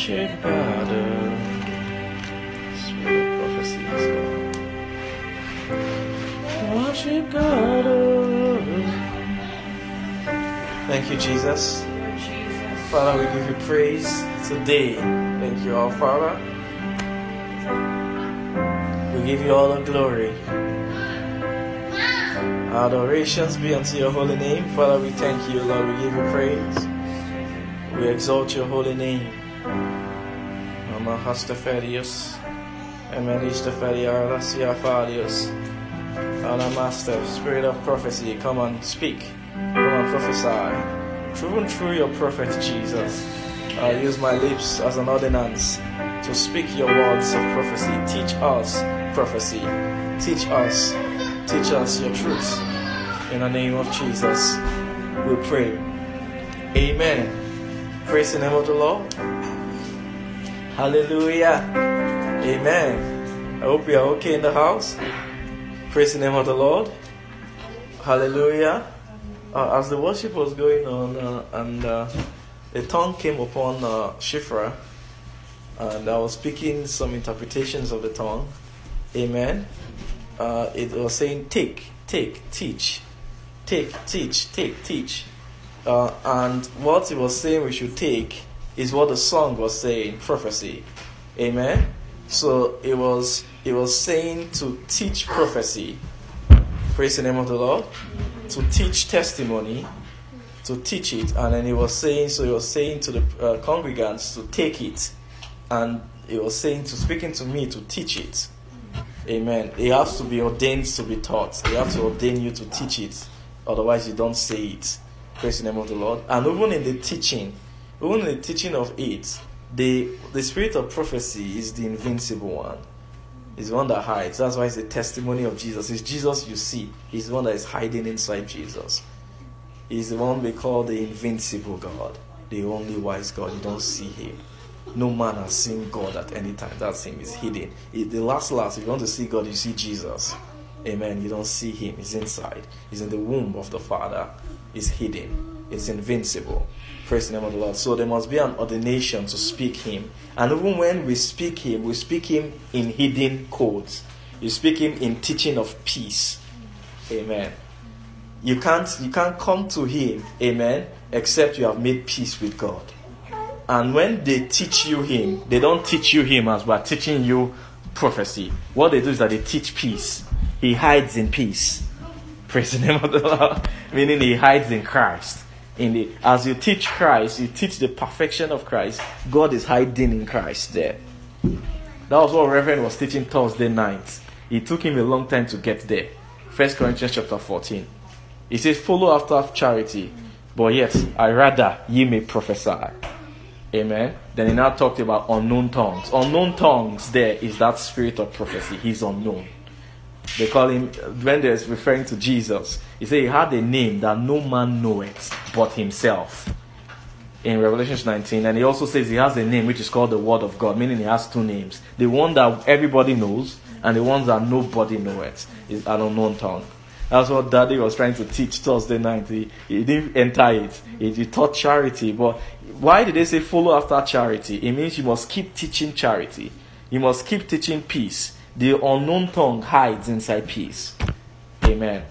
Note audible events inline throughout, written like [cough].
Is gone. Worship God. Thank you, Jesus. Father, we give you praise today. Thank you, our Father. We give you all the glory. Adorations be unto your holy name. Father, we thank you, Lord. We give you praise. We exalt your holy name. Emenistafariaras Yafarius. Our Master, Spirit of prophecy, come and speak. Come and prophesy. Through and through your prophet Jesus. I use my lips as an ordinance to speak your words of prophecy. Teach us prophecy. Teach us. Teach us your truth. In the name of Jesus, we pray. Amen. Praise the name of the Lord. Hallelujah. Amen. I hope you are okay in the house. Praise the name of the Lord. Hallelujah. Uh, as the worship was going on, uh, and uh, a tongue came upon uh, Shifra, and I was speaking some interpretations of the tongue. Amen. Uh, it was saying, Take, take, teach. Take, teach, take, teach. Uh, and what it was saying we should take is what the song was saying, prophecy. Amen. So it was it was saying to teach prophecy. Praise the name of the Lord. To teach testimony, to teach it, and then he was saying so he was saying to the uh, congregants to take it, and he was saying to speaking to me to teach it. Amen. It has to be ordained to be taught. They have to ordain you to teach it. Otherwise, you don't say it. Praise the name of the Lord. And even in the teaching, even in the teaching of it, the the spirit of prophecy is the invincible one. It's the one that hides. That's why it's the testimony of Jesus. It's Jesus you see. He's the one that is hiding inside Jesus. He's the one we call the invincible God, the only wise God. You don't see him. No man has seen God at any time. That's him. He's hidden. The last, last, if you want to see God, you see Jesus. Amen. You don't see him. He's inside. He's in the womb of the Father. He's hidden. It's invincible. Praise the name of the Lord. So there must be an ordination to speak him. And even when we speak him, we speak him in hidden codes. You speak him in teaching of peace. Amen. You can't you can't come to him, amen, except you have made peace with God. And when they teach you him, they don't teach you him as we're teaching you prophecy. What they do is that they teach peace. He hides in peace. Praise the name of the Lord. Meaning he hides in Christ. In the, as you teach Christ, you teach the perfection of Christ. God is hiding in Christ there. That was what Reverend was teaching Thursday night. It took him a long time to get there. First Corinthians chapter 14. He says, Follow after charity, but yet I rather ye may prophesy. Amen. Then he now talked about unknown tongues. Unknown tongues, there is that spirit of prophecy. He's unknown. They call him, when they're referring to Jesus, he said he had a name that no man knoweth but himself. In Revelation 19, and he also says he has a name which is called the Word of God, meaning he has two names. The one that everybody knows, and the ones that nobody knows is an unknown tongue. That's what Daddy was trying to teach Thursday night. He, he didn't enter it. He, he taught charity. But why did they say follow after charity? It means you must keep teaching charity. You must keep teaching peace. The unknown tongue hides inside peace. Amen.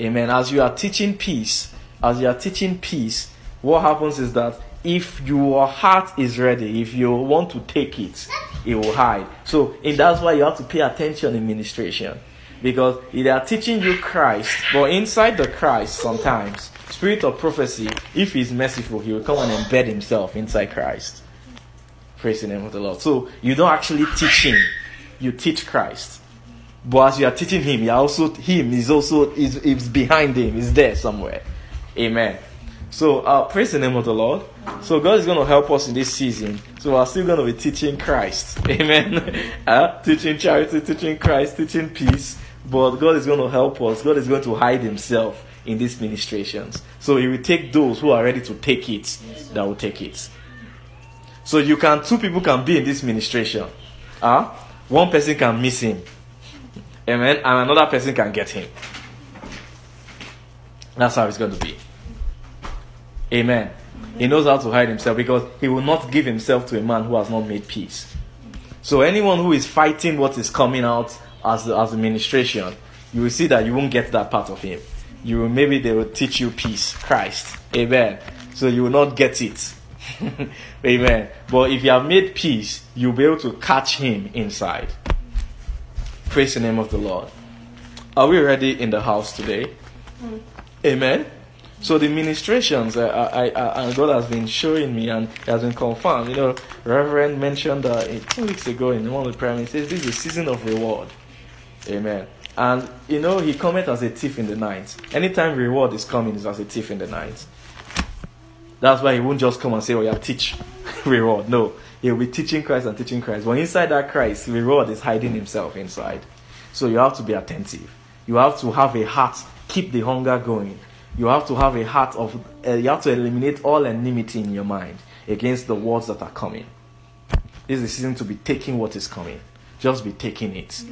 Amen. As you are teaching peace, as you are teaching peace, what happens is that if your heart is ready, if you want to take it, it will hide. So, and that's why you have to pay attention in ministration. Because they are teaching you Christ, but inside the Christ, sometimes, spirit of prophecy, if he's merciful, he will come and embed himself inside Christ. Praise the name of the Lord. So, you don't actually teach him, you teach Christ. But as you are teaching him, you are also him is also is, is behind him, is there somewhere. Amen. So, uh, praise the name of the Lord. So, God is going to help us in this season. So, we're still going to be teaching Christ. [laughs] Amen. [laughs] uh, teaching charity, teaching Christ, teaching peace. But God is going to help us. God is going to hide Himself in these ministrations. So, He will take those who are ready to take it that will take it. So, you can, two people can be in this ministration. Uh, one person can miss Him. Amen. And another person can get Him. That's how it's going to be. Amen. He knows how to hide himself because he will not give himself to a man who has not made peace. So anyone who is fighting what is coming out as as administration, you will see that you won't get that part of him. You will maybe they will teach you peace, Christ. Amen. So you will not get it. [laughs] Amen. But if you have made peace, you'll be able to catch him inside. Praise the name of the Lord. Are we ready in the house today? Amen. So the ministrations, uh, I, I, I, God has been showing me and has been confirmed. You know, Reverend mentioned uh, two weeks ago in one of the prayer he says this is a season of reward. Amen. And you know, he cometh as a thief in the night. Anytime reward is coming, is as a thief in the night. That's why he won't just come and say, "Oh, yeah, teach [laughs] reward." No, he'll be teaching Christ and teaching Christ. But inside that Christ, reward is hiding himself inside. So you have to be attentive. You have to have a heart, keep the hunger going you have to have a heart of, uh, you have to eliminate all enmity in your mind against the words that are coming. This is the season to be taking what is coming. Just be taking it.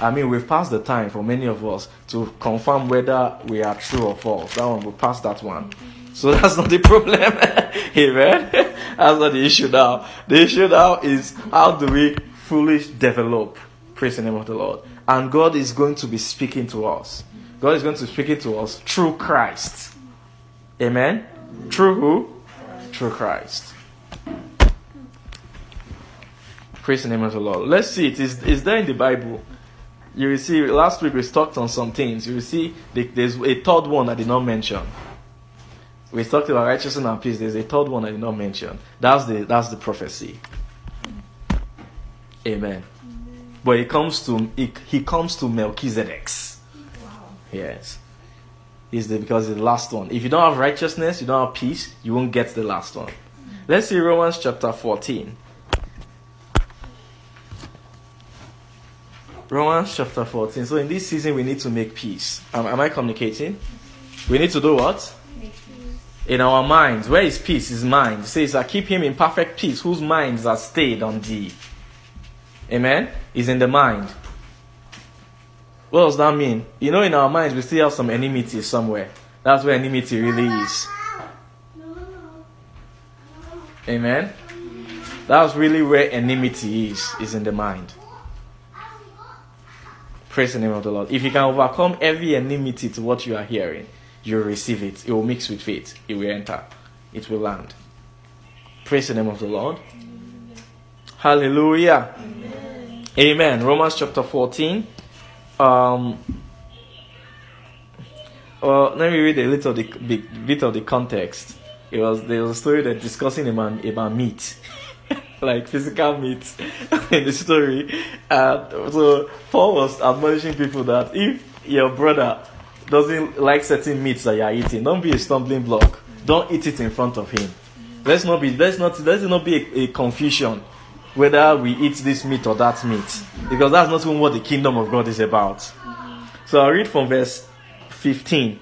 I mean, we've passed the time for many of us to confirm whether we are true or false. That one, we passed that one. So that's not the problem. [laughs] Amen. that's not the issue now. The issue now is how do we fully develop? Praise the name of the Lord. And God is going to be speaking to us. God is going to speak it to us through Christ. Amen? Through who? Through Christ. Praise the name of the Lord. Let's see it. Is is there in the Bible? You will see, last week we talked on some things. You will see there's a third one I did not mention. We talked about righteousness and peace. There's a third one I did not mention. That's the that's the prophecy. Amen. But he comes to he, he comes to Melchizedek's. Yes. Is the because it's the last one. If you don't have righteousness, you don't have peace, you won't get the last one. Let's see Romans chapter 14. Romans chapter 14. So in this season we need to make peace. Am, am I communicating? We need to do what? In our minds. Where is peace? His mind. Says, I keep him in perfect peace, whose minds are stayed on thee. Amen? Is in the mind. What does that mean? You know, in our minds, we still have some enmity somewhere. That's where enmity really is. Amen? That's really where enmity is, is in the mind. Praise the name of the Lord. If you can overcome every enmity to what you are hearing, you receive it. It will mix with faith. It will enter. It will land. Praise the name of the Lord. Hallelujah. Amen. Amen. Romans chapter 14. Um, well, let me read a little the, bit of the context. It was there was a story that discussing about, about meat, [laughs] like physical meat, [laughs] in the story. And so Paul was admonishing people that if your brother doesn't like certain meats that you are eating, don't be a stumbling block. Don't eat it in front of him. Let's not be let's not let's not be a, a confusion whether we eat this meat or that meat. Because that's not even what the kingdom of God is about. So I'll read from verse 15.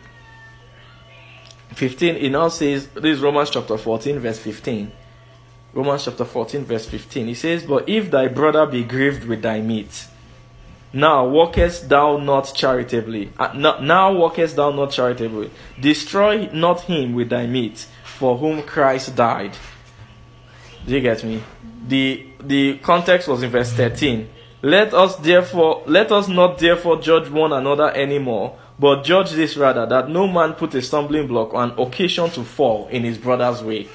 15, it now says, this is Romans chapter 14, verse 15. Romans chapter 14, verse 15. It says, But if thy brother be grieved with thy meat, now walkest thou not charitably. Uh, now walkest thou not charitably. Destroy not him with thy meat, for whom Christ died. Do you get me? The the context was in verse 13. Let us therefore let us not therefore judge one another anymore, but judge this rather that no man put a stumbling block on occasion to fall in his brother's way.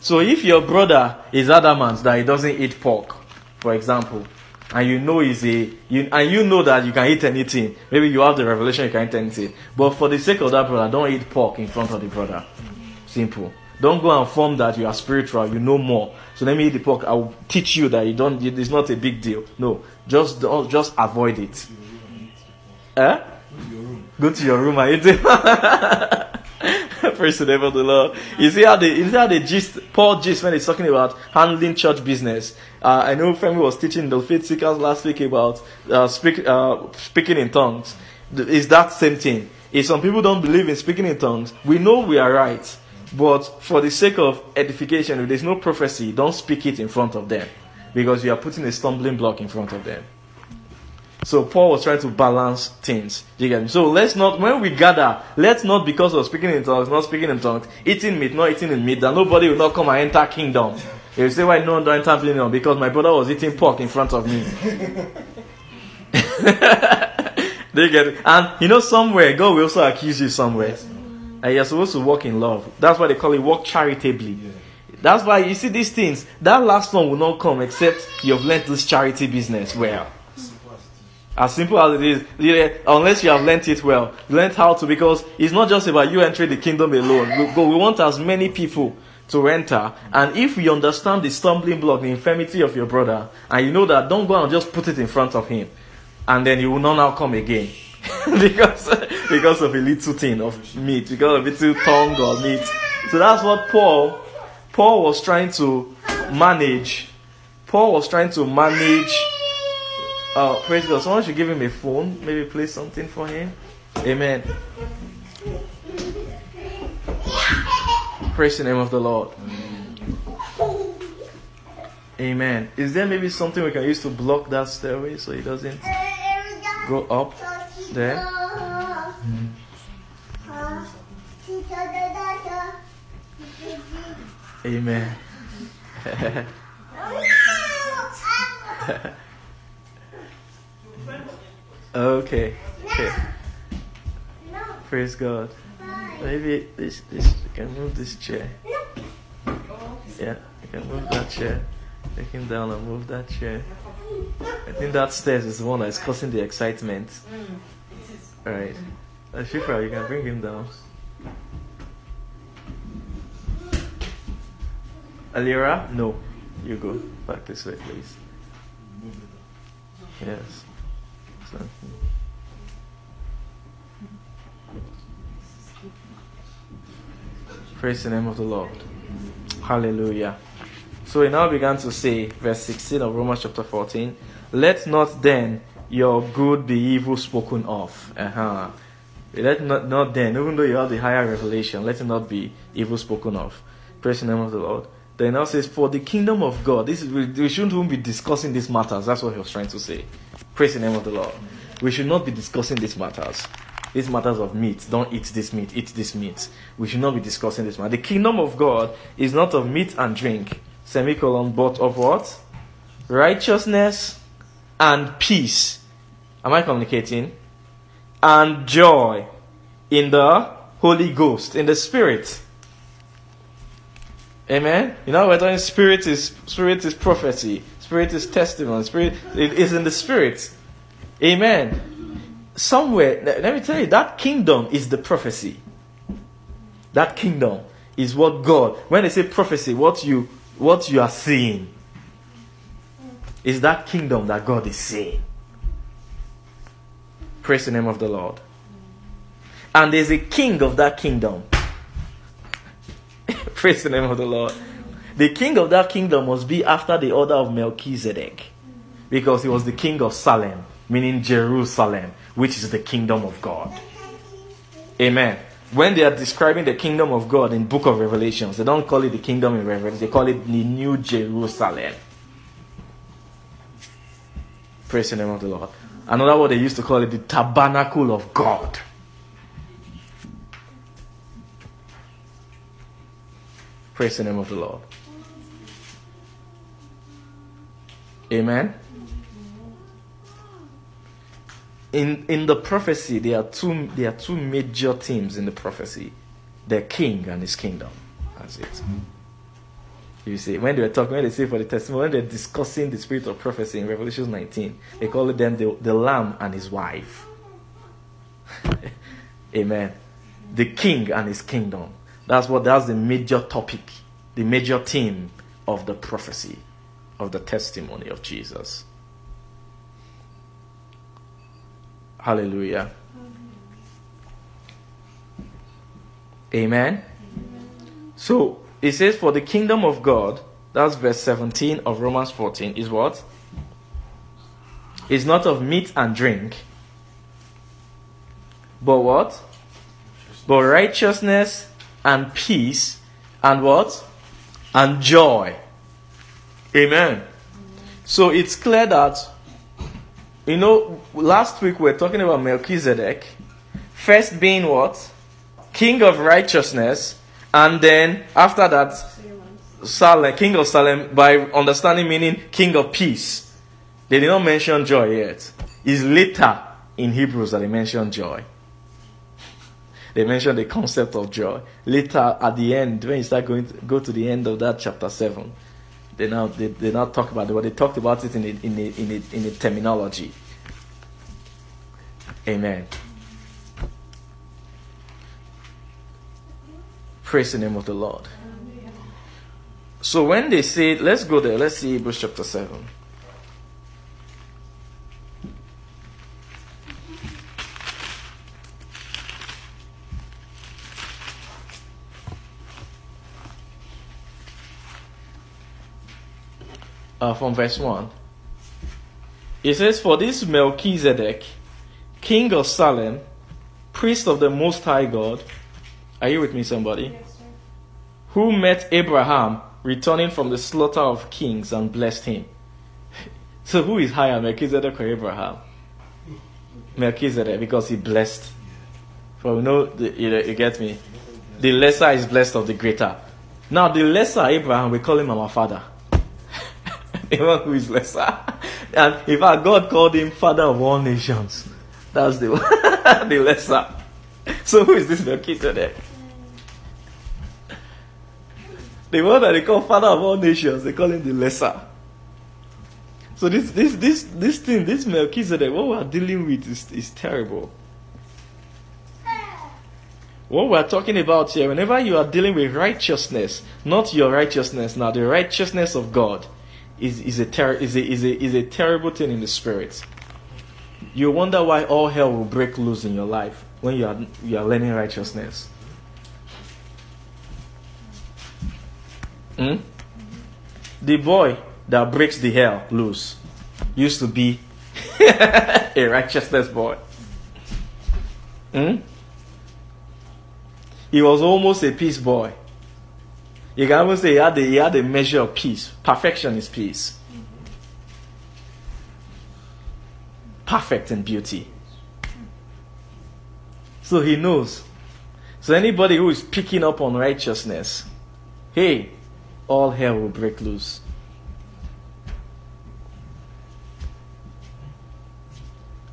So if your brother is adamant that he doesn't eat pork, for example, and you know he's a you and you know that you can eat anything, maybe you have the revelation you can eat anything. But for the sake of that brother, don't eat pork in front of the brother. Simple. Don't go and form that you are spiritual, you know more. So let me eat the pork. I will teach you that you don't. It's not a big deal. No, just don't, just avoid it. Eh? Go to your room and eat it. [laughs] [laughs] Praise the name of the Lord. You see how the you see how the gist Paul gist when he's talking about handling church business. Uh, I know Femi was teaching the faith seekers last week about uh, speak, uh, speaking in tongues. Is that same thing? If some people don't believe in speaking in tongues, we know we are right. But for the sake of edification, if there's no prophecy, don't speak it in front of them. Because you are putting a stumbling block in front of them. So Paul was trying to balance things. You get me? So let's not, when we gather, let's not because of speaking in tongues, not speaking in tongues, eating meat, not eating in meat, that nobody will not come and enter kingdom. You say why no one don't enter kingdom? Because my brother was eating pork in front of me. [laughs] they get it. And you know somewhere, God will also accuse you somewhere. And you're supposed to walk in love. That's why they call it walk charitably. That's why you see these things. That last one will not come except you've learned this charity business well. As simple as it is, unless you have learnt it well, learned how to, because it's not just about you entering the kingdom alone. But we want as many people to enter. And if we understand the stumbling block, the infirmity of your brother, and you know that, don't go and just put it in front of him, and then he will not now come again. [laughs] because because of a little thing of meat, because of a little tongue or meat. So that's what Paul Paul was trying to manage. Paul was trying to manage uh, praise God. Someone should give him a phone. Maybe play something for him. Amen. Praise the name of the Lord. Amen. Is there maybe something we can use to block that stairway so he doesn't go up there? Amen. [laughs] okay. Okay. Praise God. Maybe this this you can move this chair. Yeah, you can move that chair. Take him down and move that chair. I think that stairs is the one that's causing the excitement. Alright. Uh, Shifra, you can bring him down. Alira? No. You go. Back this way, please. Yes. Praise the name of the Lord. Hallelujah. So he now began to say, verse 16 of Romans chapter 14, Let not then your good be evil spoken of. Uh-huh. Let not, not then, even though you have the higher revelation, let it not be evil spoken of. Praise the name of the Lord. Then now says, For the kingdom of God, this is, we, we shouldn't even be discussing these matters. That's what he was trying to say. Praise the name of the Lord. We should not be discussing these matters. These matters of meat. Don't eat this meat, eat this meat. We should not be discussing this matter. The kingdom of God is not of meat and drink, semicolon, but of what? Righteousness and peace. Am I communicating? And joy in the Holy Ghost, in the Spirit. Amen. You know, we're talking spirit is spirit is prophecy, spirit is testimony, spirit it is in the spirit. Amen. Somewhere, let me tell you, that kingdom is the prophecy. That kingdom is what God. When they say prophecy, what you what you are seeing is that kingdom that God is seeing. Praise the name of the Lord. And there's a king of that kingdom. [laughs] Praise the name of the Lord. The king of that kingdom must be after the order of Melchizedek because he was the king of Salem, meaning Jerusalem, which is the kingdom of God. Amen. When they are describing the kingdom of God in book of Revelations, they don't call it the kingdom in Revelation, they call it the new Jerusalem. Praise the name of the Lord. Another word they used to call it the tabernacle of God. Praise the name of the Lord. Amen. In in the prophecy, there are two there are two major themes in the prophecy: the king and his kingdom. That's it. You see, when they were talking, when they say for the testimony, when they're discussing the spirit of prophecy in Revelation 19, they call it them the, the lamb and his wife. [laughs] Amen. The king and his kingdom. That's what that's the major topic, the major theme of the prophecy, of the testimony of Jesus. Hallelujah. Amen. So it says, For the kingdom of God, that's verse 17 of Romans 14, is what? Is not of meat and drink, but what? But righteousness and peace and what? And joy. Amen. So it's clear that, you know, last week we were talking about Melchizedek, first being what? King of righteousness, and then after that, Salem, King of Salem, by understanding meaning King of peace. They did not mention joy yet. It's later in Hebrews that they mention joy. They mention the concept of joy. Later at the end, when you start going to go to the end of that chapter 7, they now they, they now talk about it, but they talked about it in a, in a, in a, in a terminology. Amen. Praise the name of the Lord. So when they say, let's go there, let's see Hebrews chapter 7. Uh, from verse 1. It says, For this Melchizedek, king of Salem, priest of the Most High God, are you with me, somebody? Who met Abraham returning from the slaughter of kings and blessed him. [laughs] So, who is higher, Melchizedek or Abraham? Melchizedek, because he blessed. For we know, the, you, know, you get me? The lesser is blessed of the greater. Now, the lesser Abraham, we call him our father. The one who is lesser. And in fact, God called him father of all nations. That's the, [laughs] the lesser. So, who is this Melchizedek? The one that they call father of all nations, they call him the lesser. So this this this this thing, this Melchizedek, what we're dealing with is, is terrible. What we're talking about here, whenever you are dealing with righteousness, not your righteousness now, the righteousness of God is, is, a, ter- is, a, is, a, is a terrible thing in the spirit. You wonder why all hell will break loose in your life when you are, you are learning righteousness. Hmm? The boy that breaks the hell loose used to be [laughs] a righteousness boy. Hmm? He was almost a peace boy. You can almost say he had, a, he had a measure of peace. Perfection is peace. Perfect in beauty. So he knows. So anybody who is picking up on righteousness, hey, all hell will break loose.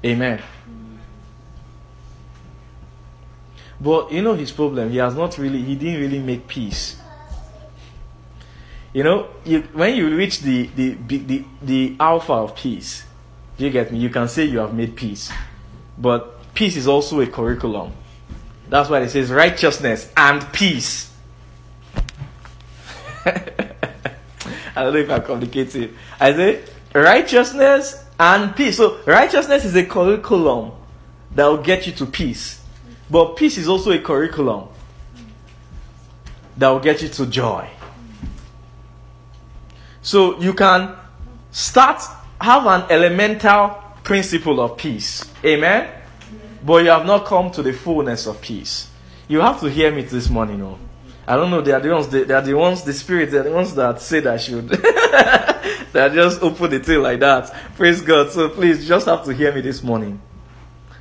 Amen. But you know his problem, he has not really, he didn't really make peace. You know, you, when you reach the, the, the, the alpha of peace, do you get me? You can say you have made peace. But peace is also a curriculum. That's why it says righteousness and peace. [laughs] I don't know if I'm communicating. I say righteousness and peace. So righteousness is a curriculum that will get you to peace. But peace is also a curriculum that will get you to joy. So you can start, have an elemental principle of peace. Amen? But you have not come to the fullness of peace. You have to hear me this morning, no? I don't know. They are the ones. They, they are the ones. The spirit. They are the ones that said I should. [laughs] that just open the thing like that. Praise God. So please, just have to hear me this morning.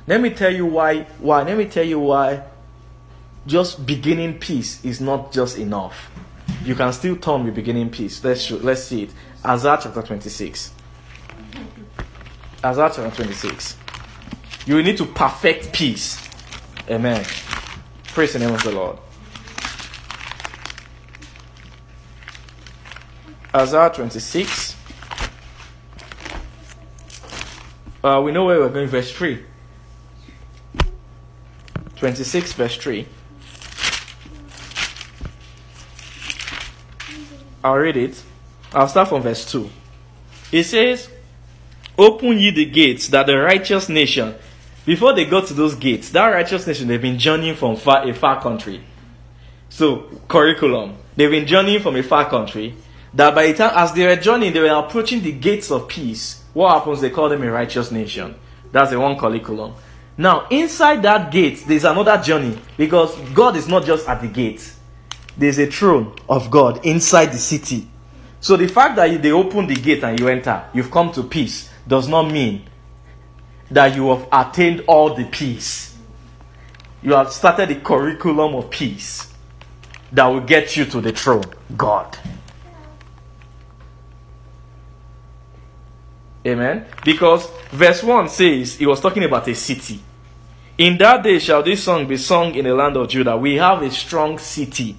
Let me tell you why. Why? Let me tell you why. Just beginning peace is not just enough. You can still turn with beginning peace. Let's show, let's see it. Isaiah chapter twenty six. Isaiah chapter twenty six. You need to perfect peace. Amen. Praise the name of the Lord. Isaiah 26. Uh, we know where we're going, verse 3. 26, verse 3. I'll read it. I'll start from verse 2. It says, Open ye the gates that the righteous nation, before they got to those gates, that righteous nation, they've been journeying from far, a far country. So, curriculum. They've been journeying from a far country. That by the time, as they were journeying, they were approaching the gates of peace. What happens? They call them a righteous nation. That's the one curriculum. Now, inside that gate, there's another journey because God is not just at the gate. There's a throne of God inside the city. So the fact that they open the gate and you enter, you've come to peace, does not mean that you have attained all the peace. You have started the curriculum of peace that will get you to the throne, God. Amen. Because verse 1 says he was talking about a city. In that day shall this song be sung in the land of Judah. We have a strong city.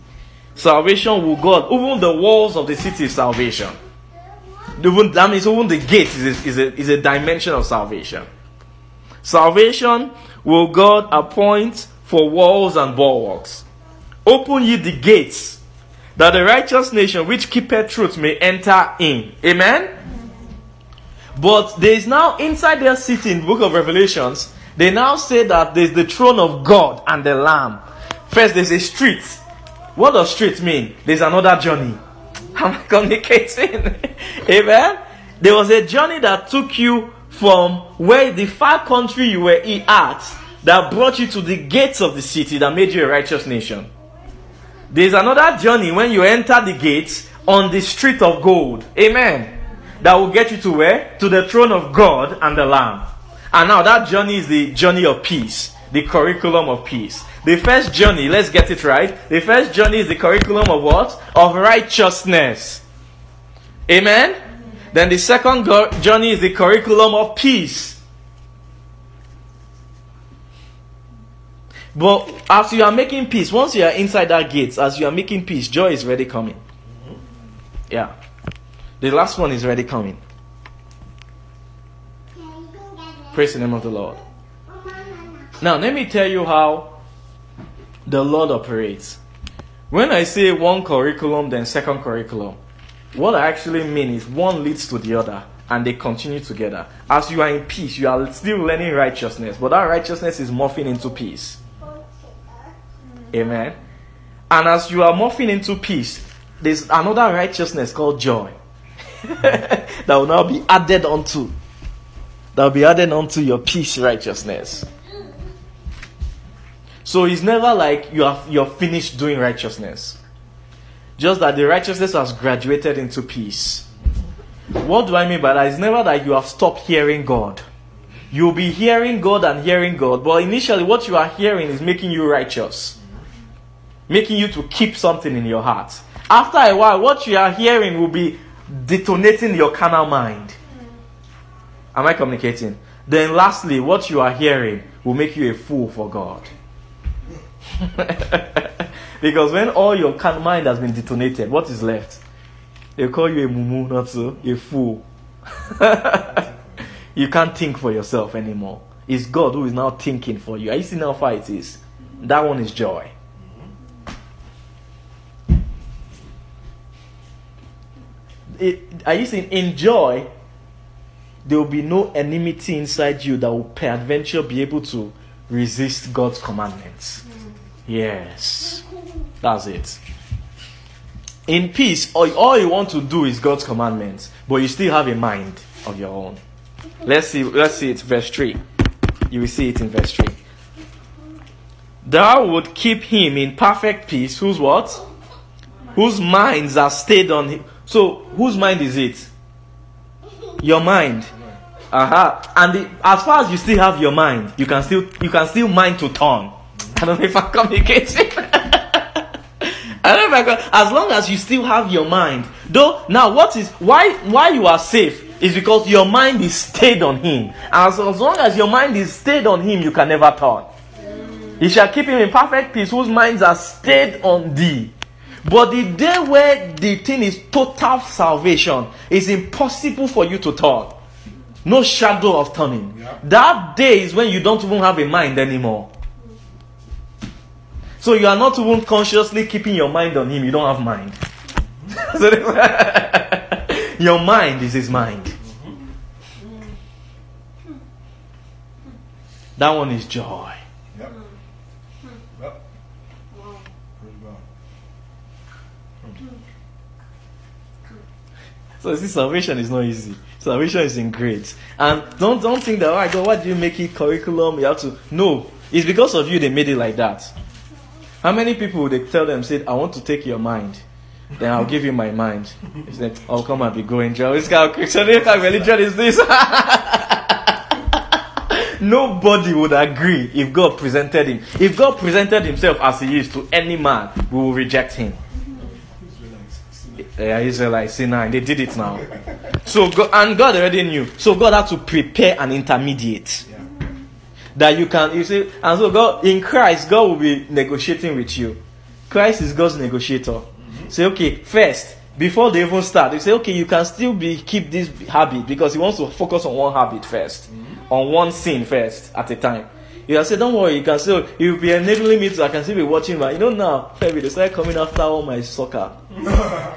Salvation will God. Even the walls of the city is salvation. Even, that means even the gate is a, is, a, is a dimension of salvation. Salvation will God appoint for walls and bulwarks. Open ye the gates, that the righteous nation which keepeth truth may enter in. Amen? But there is now inside their city in the book of Revelations, they now say that there's the throne of God and the Lamb. First, there's a street. What does street mean? There's another journey. [laughs] I'm communicating. [laughs] Amen. There was a journey that took you from where the far country you were at that brought you to the gates of the city that made you a righteous nation. There's another journey when you enter the gates on the street of gold. Amen. That will get you to where? To the throne of God and the Lamb. And now that journey is the journey of peace, the curriculum of peace. The first journey, let's get it right. The first journey is the curriculum of what? Of righteousness. Amen? Then the second go- journey is the curriculum of peace. But as you are making peace, once you are inside that gate, as you are making peace, joy is ready coming. Yeah. The last one is ready coming. Praise the name of the Lord. Now, let me tell you how the Lord operates. When I say one curriculum, then second curriculum, what I actually mean is one leads to the other and they continue together. As you are in peace, you are still learning righteousness, but that righteousness is morphing into peace. Amen. And as you are morphing into peace, there's another righteousness called joy [laughs] that will now be added onto. That will be added onto your peace righteousness. So it's never like you are you're finished doing righteousness. Just that the righteousness has graduated into peace. What do I mean by that? It's never that you have stopped hearing God. You'll be hearing God and hearing God, but initially what you are hearing is making you righteous. Making you to keep something in your heart. After a while, what you are hearing will be detonating your carnal mind. Am I communicating? Then lastly, what you are hearing will make you a fool for God. [laughs] because when all your mind has been detonated, what is left? They call you a mumu, not so, a fool. [laughs] you can't think for yourself anymore. It's God who is now thinking for you. Are you seeing how far it is? That one is joy. It, are you seeing in joy? There will be no enmity inside you that will peradventure be able to resist God's commandments. Yes. That's it. In peace, all, you want to do is God's commandments, but you still have a mind of your own. Let's see, let's see it, verse 3. You will see it in verse 3. Thou would keep him in perfect peace, whose what? Whose minds are stayed on him. So, whose mind is it? Your mind. Uh-huh. And the, as far as you still have your mind, you can still you can still mind to turn. I don't know if I'm communicating. I don't know if I [laughs] as long as you still have your mind. Though now what is why why you are safe is because your mind is stayed on him. As, as long as your mind is stayed on him, you can never turn. He shall keep him in perfect peace, whose minds are stayed on thee. But the day where the thing is total salvation, it's impossible for you to turn. No shadow of turning. Yeah. That day is when you don't even have a mind anymore. So you are not even consciously keeping your mind on him. You don't have mind. [laughs] [laughs] your mind is his mind. That one is joy. Yep. Yep. So see, salvation is not easy. Salvation is in grades, and don't don't think that. All right, God, why do you make it curriculum? You have to. No, it's because of you they made it like that. How many people would they tell them, say, I want to take your mind. Then I'll give you my mind. He said, Oh come and be going jail. This kind of Christian kind of religion is this? [laughs] Nobody would agree if God presented him. If God presented himself as he is to any man, we will reject him. Yeah, Israelites, see now, they did it now. So, God, and God already knew. So, God had to prepare an intermediate that you can, you see, and so God, in Christ, God will be negotiating with you. Christ is God's negotiator. Say, okay, first, before they even start, you say, okay, you can still be keep this habit because he wants to focus on one habit 1st on one sin first at a time. You can say, don't worry, you can still, you'll be enabling me to, I can still be watching, but you know now, February, they start coming after all my soccer. [laughs]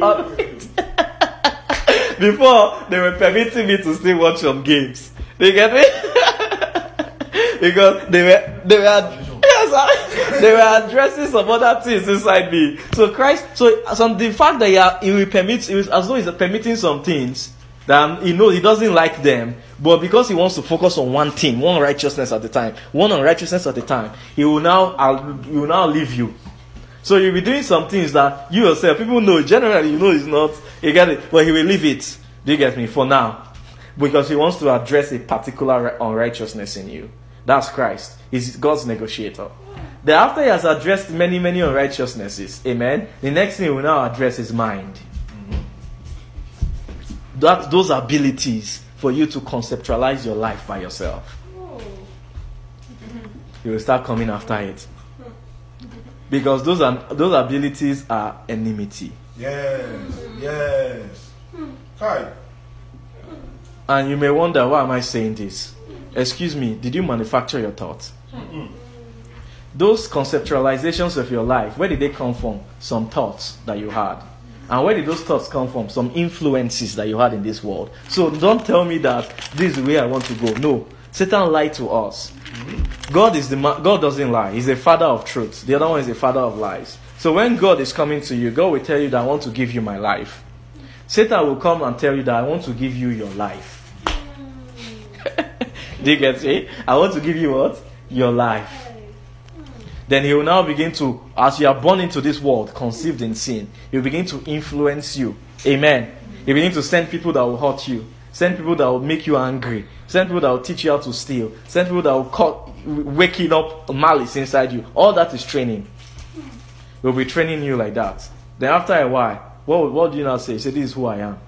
Ah. [laughs] Before, they were permitting me to still watch some games. They get me? [laughs] because they were, they were, [laughs] yes, they were addressing some other things inside me. So Christ, so some the fact that he, are, he will permit, it was as though he's permitting some things that he knows he doesn't like them, but because he wants to focus on one thing, one righteousness at a time, one unrighteousness at a time, he will now, I'll, he will now leave you. So you'll be doing some things that you yourself, people know, generally you know it's not, you get it, but he will leave it. Do you get me? For now. Because he wants to address a particular unrighteousness in you. That's Christ. He's God's negotiator. Then after he has addressed many, many unrighteousnesses, amen, the next thing he will now address is mind. That those abilities for you to conceptualize your life by yourself. You will start coming after it. Because those are those abilities are enmity. Yes, yes. Kai. And you may wonder, why am I saying this? Excuse me, did you manufacture your thoughts? Hmm. Those conceptualizations of your life, where did they come from? Some thoughts that you had. And where did those thoughts come from? Some influences that you had in this world. So don't tell me that this is the way I want to go. No. Satan lied to us. God is the ma- God doesn't lie. He's a father of truth. The other one is a father of lies. So when God is coming to you, God will tell you that I want to give you my life. Satan will come and tell you that I want to give you your life. Do you get it? I want to give you what? Your life. Then he will now begin to, as you are born into this world, conceived in sin, he will begin to influence you. Amen. He will begin to send people that will hurt you, send people that will make you angry, send people that will teach you how to steal, send people that will call, waking up malice inside you. All that is training. He'll be training you like that. Then after a while, what, what do you now say? Say, This is who I am.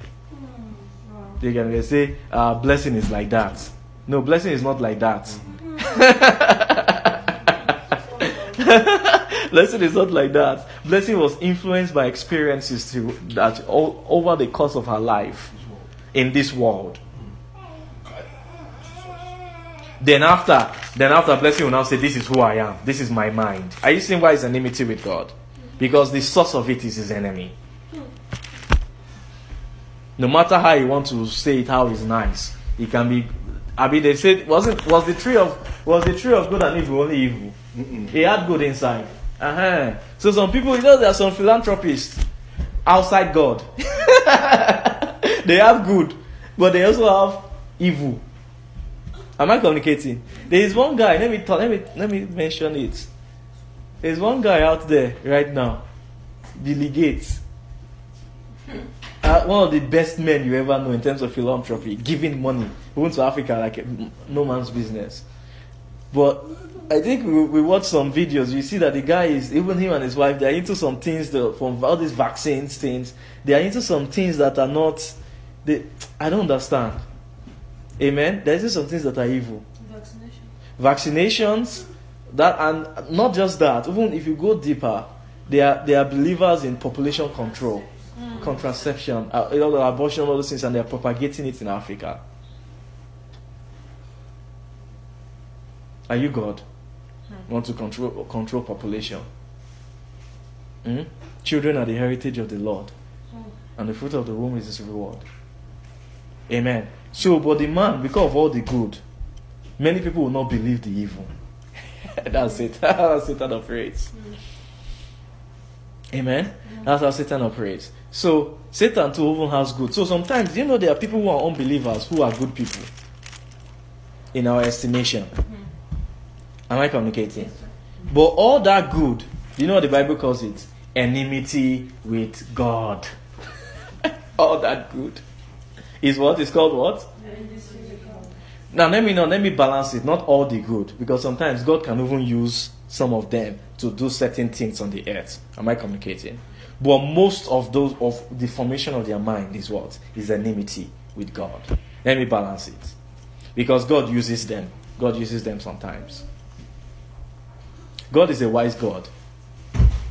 They can say, uh, blessing is like that. No, blessing is not like that. [laughs] blessing is not like that. Blessing was influenced by experiences to, that all, over the course of her life in this world. Then after, then after blessing will now say, "This is who I am. This is my mind." Are you seeing why it's an enmity with God? Because the source of it is his enemy. No matter how you want to say it, how it's nice, it can be. I mean, they said, wasn't was the tree of was the tree of good and evil only evil? It had good inside. Uh-huh. So some people, you know, there are some philanthropists outside God. [laughs] they have good, but they also have evil. Am I communicating? There is one guy. Let me talk, let me let me mention it. There's one guy out there right now, Billy Gates. Uh, one of the best men you ever know in terms of philanthropy, giving money, even to Africa like a, no man's business. But I think we, we watch some videos. You see that the guy is even him and his wife. They are into some things from all these vaccines things. They are into some things that are not. They, I don't understand. Amen. There's just some things that are evil. Vaccination. Vaccinations, that and not just that. Even if you go deeper, they are they are believers in population control, contraception, uh, abortion, all those things, and they are propagating it in Africa. Are you God? Hmm. Want to control control population? Hmm? Children are the heritage of the Lord, hmm. and the fruit of the womb is His reward. Amen. So, but the man, because of all the good, many people will not believe the evil. [laughs] That's it. [laughs] That's how Satan operates. Hmm. Amen. That's how Satan operates. So Satan too even has good. So sometimes you know there are people who are unbelievers who are good people in our estimation. Am I communicating? But all that good, you know what the Bible calls it? Enmity with God. [laughs] all that good is what is called what? Now let me know, let me balance it. Not all the good, because sometimes God can even use some of them to do certain things on the earth. Am I communicating? But most of those of the formation of their mind is what? Is enmity with God. Let me balance it. Because God uses them. God uses them sometimes. God is a wise God.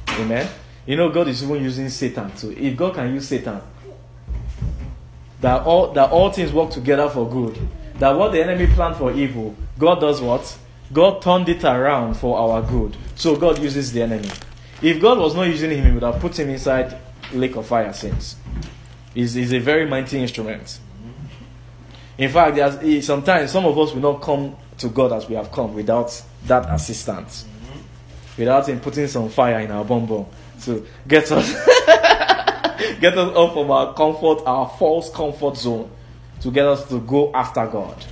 Amen. You know, God is even using Satan too. If God can use Satan, that all that all things work together for good. That what the enemy planned for evil, God does what? God turned it around for our good. So God uses the enemy. If God was not using him, he would have put him inside lake of fire since. He's, he's a very mighty instrument. In fact, sometimes some of us will not come to God as we have come without that assistance. Without him putting some fire in our bum bum. So get us [laughs] get us up from our comfort, our false comfort zone to get us to go after God.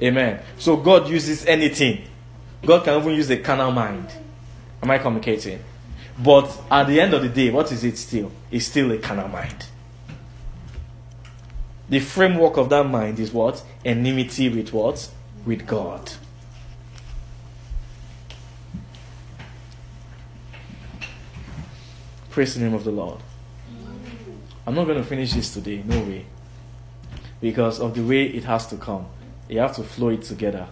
Amen. So God uses anything. God can even use a carnal mind. Am I communicating? But at the end of the day, what is it still? It's still a carnal mind. The framework of that mind is what? Enmity with what? With God. Praise the name of the Lord. I'm not going to finish this today, no way. Because of the way it has to come. You have to flow it together.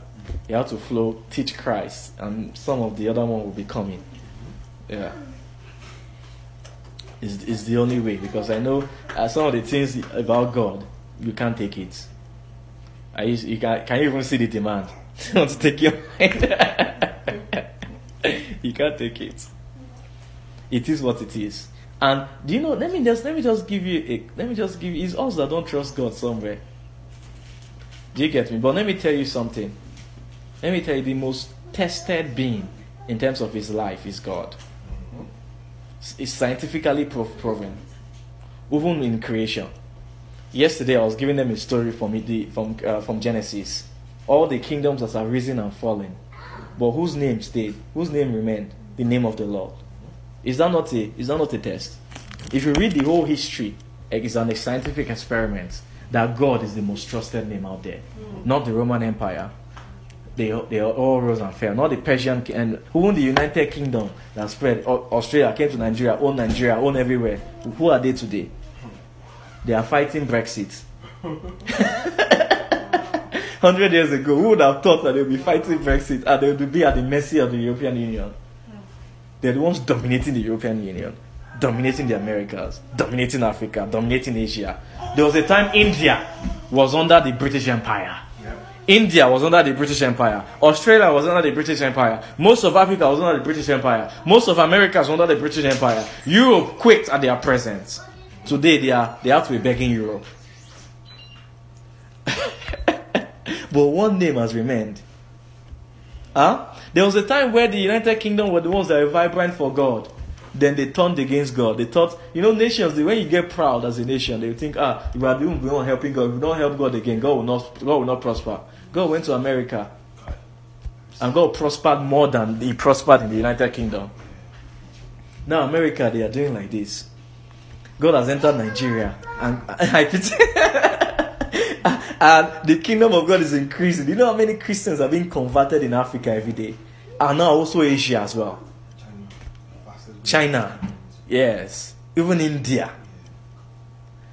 You have to flow, teach Christ, and some of the other one will be coming. Yeah. It's, it's the only way because I know uh, some of the things about God, you can't take it. I used, you can, can you even see the demand? [laughs] to take your [laughs] mind? [laughs] you can't take it. It is what it is. And do you know? Let me just let me just give you a let me just give you. It's us that don't trust God somewhere. Do you get me? But let me tell you something. Let me tell you the most tested being in terms of his life is God. It's scientifically proven, even in creation. Yesterday, I was giving them a story from the, from uh, from Genesis. All the kingdoms that have risen and fallen, but whose name stayed? Whose name remained? The name of the Lord. Is that not a is that not a test? If you read the whole history, eh, it's an a scientific experiment that God is the most trusted name out there, hmm. not the Roman Empire. They, they all rose and fell. Not the Persian and even the United Kingdom that spread. Australia came to Nigeria, own Nigeria, own everywhere. Who are they today? They are fighting Brexit. [laughs] Hundred years ago, who would have thought that they would be fighting Brexit and they would be at the mercy of the European Union? They're the ones dominating the European Union, dominating the Americas, dominating Africa, dominating Asia. There was a time India was under the British Empire. India was under the British Empire. Australia was under the British Empire. Most of Africa was under the British Empire. Most of America was under the British Empire. Europe quit at their presence. Today they are they have to be begging Europe. [laughs] but one name has remained. Huh? There was a time where the United Kingdom were the ones that were vibrant for God. Then they turned against God. They thought, you know, nations, when you get proud as a nation, they think, ah, if we are doing, we not helping God, if we don't help God again, God will not, God will not prosper. God went to America, and God prospered more than he prospered in the United Kingdom. Now America, they are doing like this. God has entered Nigeria, and [laughs] pity. [laughs] and the kingdom of God is increasing. You know how many Christians are being converted in Africa every day? And now also Asia as well. China, yes, even India.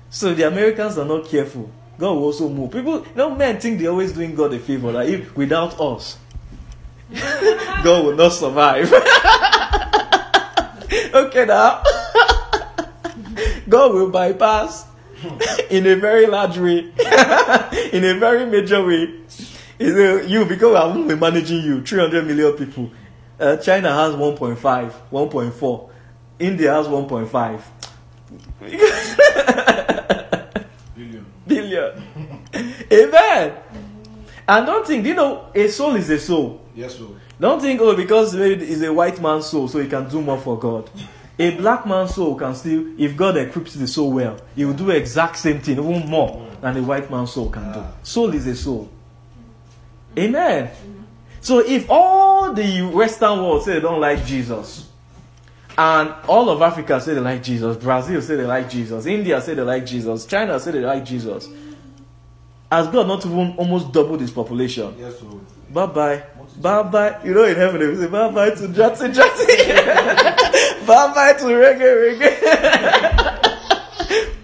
So the Americans are not careful. God will also move. People, you know, men think they're always doing God a favor. Like if without us, [laughs] God will not survive. [laughs] okay, now [laughs] God will bypass in a very large way, in a very major way. You because I'm managing you, 300 million people. Uh, China has 1.5, 1.4. India has 1.5. Billion. billion. Amen. And don't think, you know, a soul is a soul. Yes, sir. Don't think, oh, because maybe it's a white man's soul, so he can do more for God. A black man's soul can still, if God equips the soul well, he will do exact same thing, even more than a white man's soul can do. Soul is a soul. Amen. So if all the Western world say they don't like Jesus, and all of Africa say they like Jesus, Brazil say they like Jesus, India say they like Jesus, China say they like Jesus, has God not even almost doubled his population? Yes, so Bye bye. Bye bye. You know in heaven they say bye bye to Jatsi Jatsi. [laughs] bye bye to reggae reggae.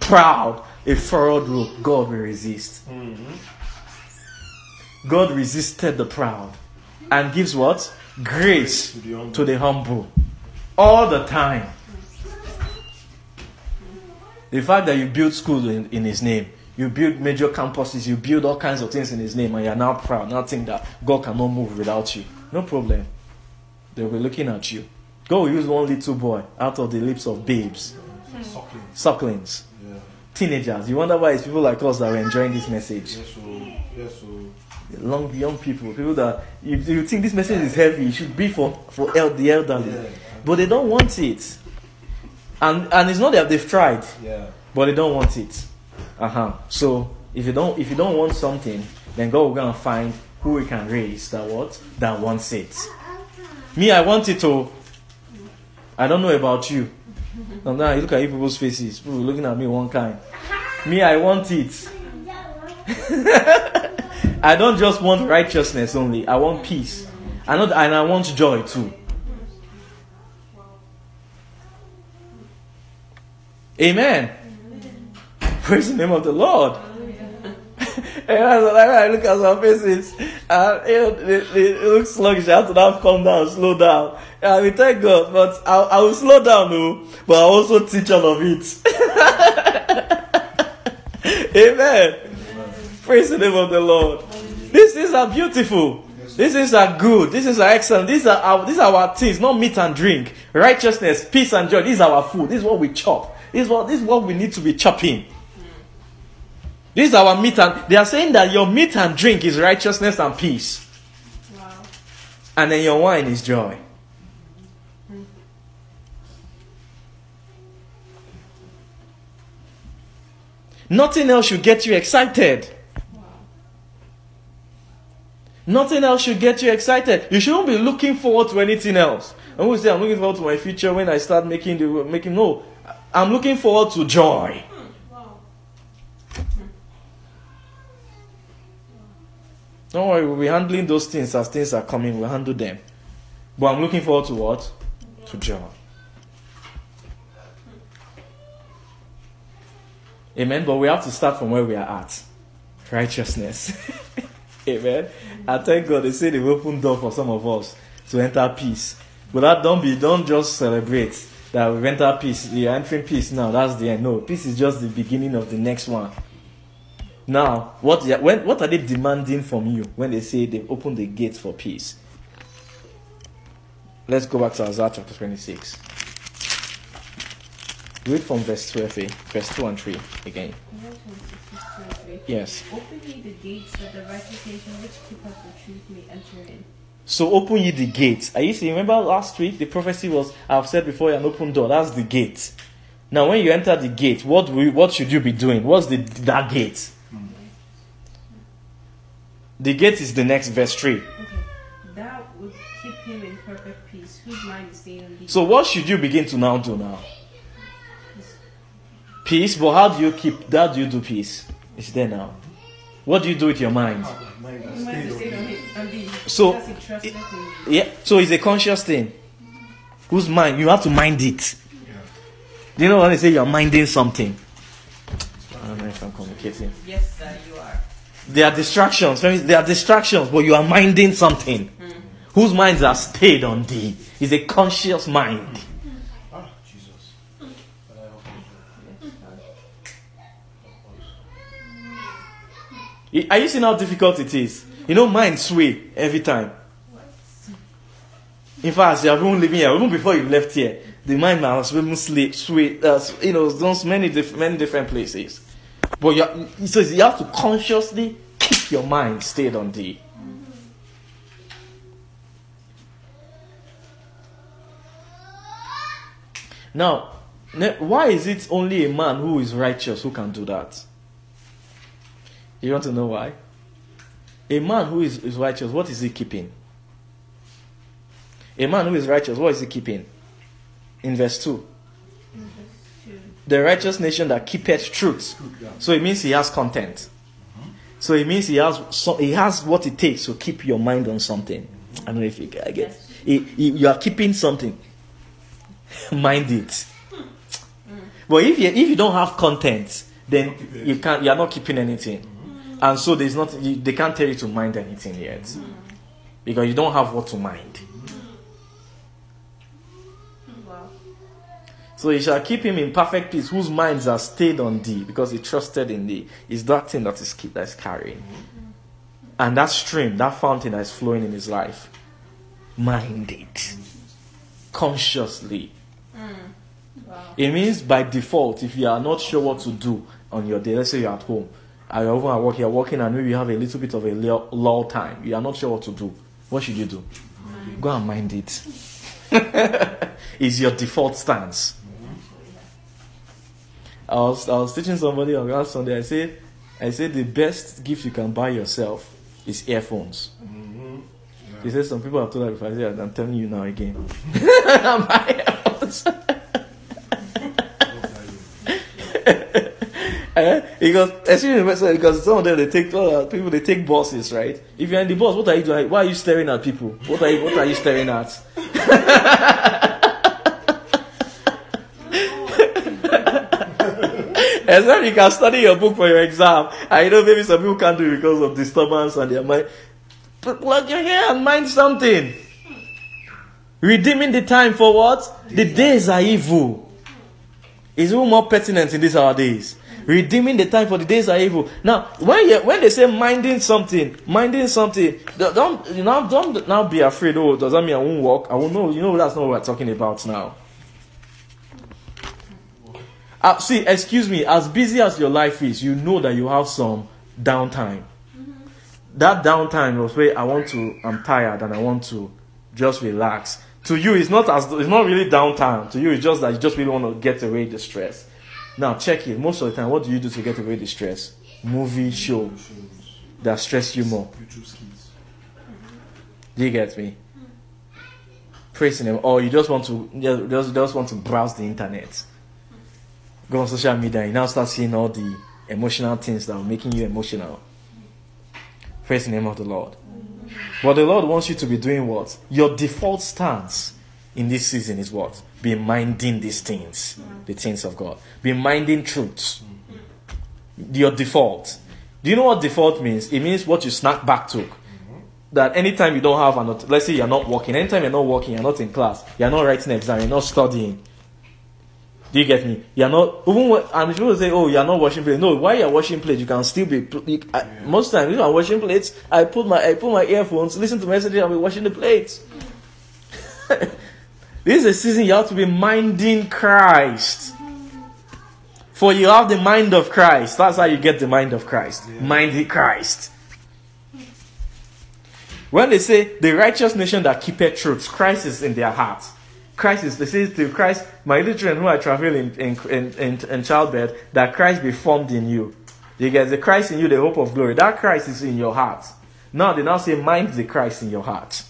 [laughs] Proud. A furrowed rope. God will resist. Mm-hmm. God resisted the proud and gives what? Grace to the humble. to the humble. All the time. The fact that you build schools in, in his name, you build major campuses, you build all kinds of things in his name, and you're now proud, now think that God cannot move without you. No problem. They'll be looking at you. God will use one little boy out of the lips of babes, suckling. sucklings, Yeah. teenagers. You wonder why it's people like us that are enjoying this message. Yes, so yes, so Long young people, people that if you think this message is heavy, it should be for, for el- the elderly. yeah, But they don't want it. And and it's not that they've tried. yeah. but they don't want it. Uh huh. So if you don't if you don't want something, then God will gonna find who we can raise that what that wants it. Me, I want it to. I don't know about you. [laughs] Sometimes I look at you people's faces. People looking at me one kind. Me, I want it. [laughs] I don't just want righteousness only. I want peace. I know, and I want joy too. Amen. Praise the name of the Lord. [laughs] and I, look at some faces, and you know, they, they look sluggish. I have to now calm down, slow down. And we thank God, but I, I will slow down, no, but I also teach all of it. [laughs] Amen. Praise the name of the Lord. These things are beautiful. These things are good. These things are excellent. These are our, these are our things, not meat and drink. Righteousness, peace and joy. These are our food. This is what we chop. This is what this is what we need to be chopping. This is our meat and they are saying that your meat and drink is righteousness and peace. Wow. And then your wine is joy. Mm-hmm. Nothing else should get you excited. Nothing else should get you excited. You shouldn't be looking forward to anything else. And we say, I'm looking forward to my future when I start making the making. No, I'm looking forward to joy. Don't worry, we'll be handling those things as things are coming. We'll handle them. But I'm looking forward to what? To joy. Amen. But we have to start from where we are at righteousness. [laughs] Amen. I thank God they say they open door for some of us to enter peace. But that don't be, don't just celebrate that we enter peace. We are entering peace now. That's the end. No, peace is just the beginning of the next one. Now, what when what are they demanding from you when they say they've opened the gates for peace? Let's go back to Isaiah chapter 26. Read from verse 12, eh? verse 2 and 3 again. Yes. Open ye the gates that the righteous nation which keepeth the truth may enter in. So open ye the gates. Are you see? Remember last week the prophecy was I've said before an open door. That's the gate. Now when you enter the gate, what will you, what should you be doing? What's the that gate? Hmm. The gate is the next verse 3. Okay. Thou would keep him in perfect peace, whose mind is stayed on thee. So what should you begin to now do now? Peace, but how do you keep that? do you do peace? It's there now. What do you do with your mind? Ah, my Whose mind is stayed on him on thee. So, because he trusted in thee. Yeah, so it's a conscious thing. Whose mind? You have to mind it. Do you know when they say you're minding something? I don't know if I'm communicating. Yes, sir, you are. There are distractions. There are distractions, but you are minding something. Hmm. Whose minds are stayed on thee? Is a conscious mind. Ah, Jesus. Can I help you? Y- Are you seeing how difficult it is? You know, mind sway every time. In fact, you have been living here, even before you left here, the mind has been sleep, sway, uh, you know, those many, diff- many different places. But you, it says you have to consciously keep your mind stayed on thee. Now, why is it only a man who is righteous who can do that? You want to know why? A man who is, is righteous, what is he keeping? A man who is righteous, what is he keeping? In verse 2. The righteous nation that keepeth truth. So it means he has content. So it means he has so, he has what it takes to keep your mind on something. I don't know if you I get. He- you are keeping something. [laughs] Mind it. But if you if you don't have content, then you can't. You are not keeping anything, and so there's not. You, they can't tell you to mind anything yet, hmm. because you don't have what to mind. Wow. So you shall keep him in perfect peace, whose minds are stayed on thee, because he trusted in thee. Is that thing that is keep that is carrying, hmm. and that stream, that fountain that is flowing in his life. Mind it consciously. Hmm. Wow. It means by default, if you are not sure what to do on your day, let's say you're at home, you're over at work, you're working, and maybe you have a little bit of a lull time, you are not sure what to do. What should you do? Go and mind it. [laughs] is your default stance. I was, I was teaching somebody on last Sunday. I said, I said the best gift you can buy yourself is earphones. Mm-hmm. He said some people have told that before. I said, I'm telling you now again. [laughs] [laughs] Buy earphones. Eh? Because especially because some of them they take uh, people they take bosses, right. If you're in the bus, what are you doing? Why are you staring at people? What are you What are you staring at? [laughs] As well, you can study your book for your exam. I know maybe some people can't do it because of disturbance and their mind. But plug your hair and mind something. Redeeming the time for what? The days are evil. Is even more pertinent in these our days. Redeeming the time for the days are evil. Now, when you, when they say minding something, minding something, don't you know, don't now be afraid. Oh, does that mean I won't walk? I won't know. You know that's not what we're talking about now. Uh, see, excuse me. As busy as your life is, you know that you have some downtime. That downtime was where I want to. I'm tired and I want to just relax. To you, it's not as it's not really downtime. To you, it's just that you just really want to get away the stress. Now, check it. Most of the time, what do you do to get away the stress? Movie, show that stress you more. Do you get me? Praising him, or you just want to just, just want to browse the internet. Go on social media, you now start seeing all the emotional things that are making you emotional. Praise the name of the Lord. But the Lord wants you to be doing what? Your default stance in this season is what? Be minding these things, mm-hmm. the things of God. Be minding truths. Mm-hmm. Your default. Do you know what default means? It means what you snack back to mm-hmm. that anytime you don't have an let's say you're not working, anytime you're not working, you're not in class, you're not writing exam, you're not studying. Do you get me? You're not even when, and people say, "Oh, you're not washing plates." No, while you're washing plates, you can still be. You, I, most times, if I'm washing plates, I put my I put my earphones, listen to messages, I'll be washing the plates. [laughs] this is a season you have to be minding Christ. For you have the mind of Christ. That's how you get the mind of Christ. Minding Christ. When they say the righteous nation that keepeth truth, Christ is in their heart. Christ is, they say to Christ, my little children who are traveling in, in, in, in childbirth, that Christ be formed in you. You get the Christ in you, the hope of glory. That Christ is in your heart. Now they now say, mind the Christ in your heart.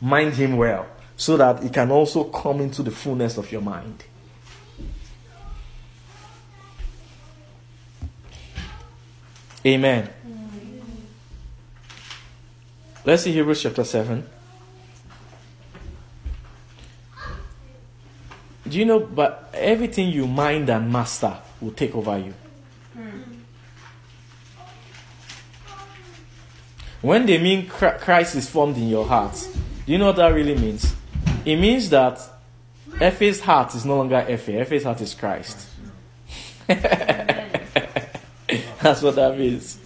Mind him well, so that it can also come into the fullness of your mind. Amen. Let's see Hebrews chapter 7. Do you know, but everything you mind and master will take over you. When they mean Christ is formed in your heart, do you know what that really means? It means that Efe's heart is no longer Efe, Efe's heart is Christ. [laughs] That's what that means.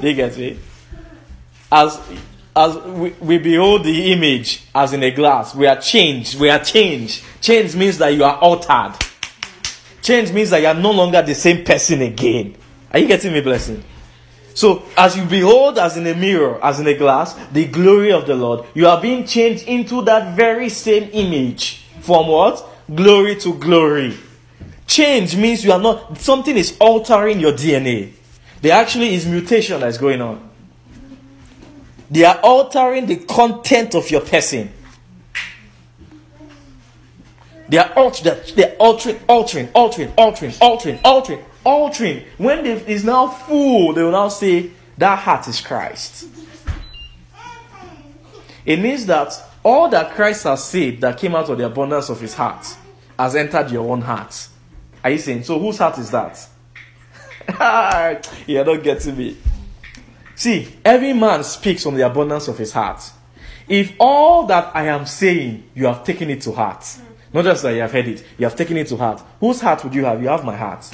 Do you get me? As as we, we behold the image as in a glass, we are changed. We are changed. Change means that you are altered. Change means that you are no longer the same person again. Are you getting me, blessing? So, as you behold, as in a mirror, as in a glass, the glory of the Lord, you are being changed into that very same image. From what? glory to glory. Change means you are not, something is altering your DNA. There actually is mutation that's going on. They are altering the content of your person. They are altering, they're altering, altering, altering, altering, altering, altering, altering. When it is now full, they will now say, That heart is Christ. It means that all that Christ has said that came out of the abundance of his heart has entered your own heart. Are you saying? So whose heart is that? [laughs] You're not getting me. See, every man speaks from the abundance of his heart. If all that I am saying, you have taken it to heart, not just that you have heard it, you have taken it to heart. Whose heart would you have? You have my heart.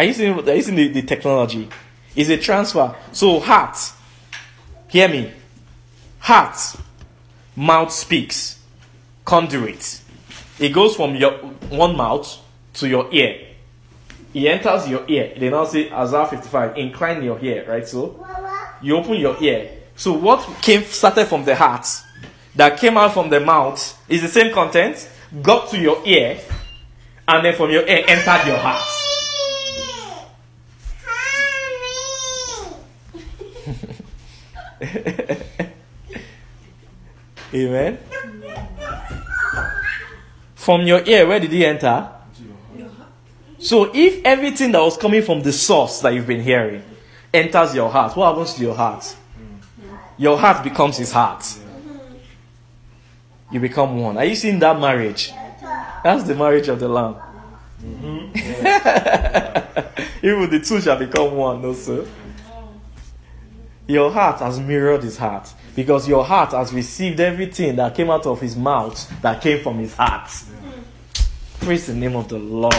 Are you seeing, are you seeing the, the technology? It's a transfer. So, heart, hear me. Heart, mouth speaks, conduit. It goes from your one mouth to your ear. It enters your ear. They now say Isaiah 55, incline your ear, right? So, you open your ear. So, what came started from the heart, that came out from the mouth, is the same content, got to your ear, and then from your ear entered your heart. [laughs] Amen. From your ear, where did he enter? So, if everything that was coming from the source that you've been hearing enters your heart, what happens to your heart? Your heart becomes his heart. You become one. Are you seeing that marriage? That's the marriage of the Lamb. Mm-hmm. [laughs] Even the two shall become one, no, sir. Your heart has mirrored his heart because your heart has received everything that came out of his mouth that came from his heart. Praise the name of the Lord.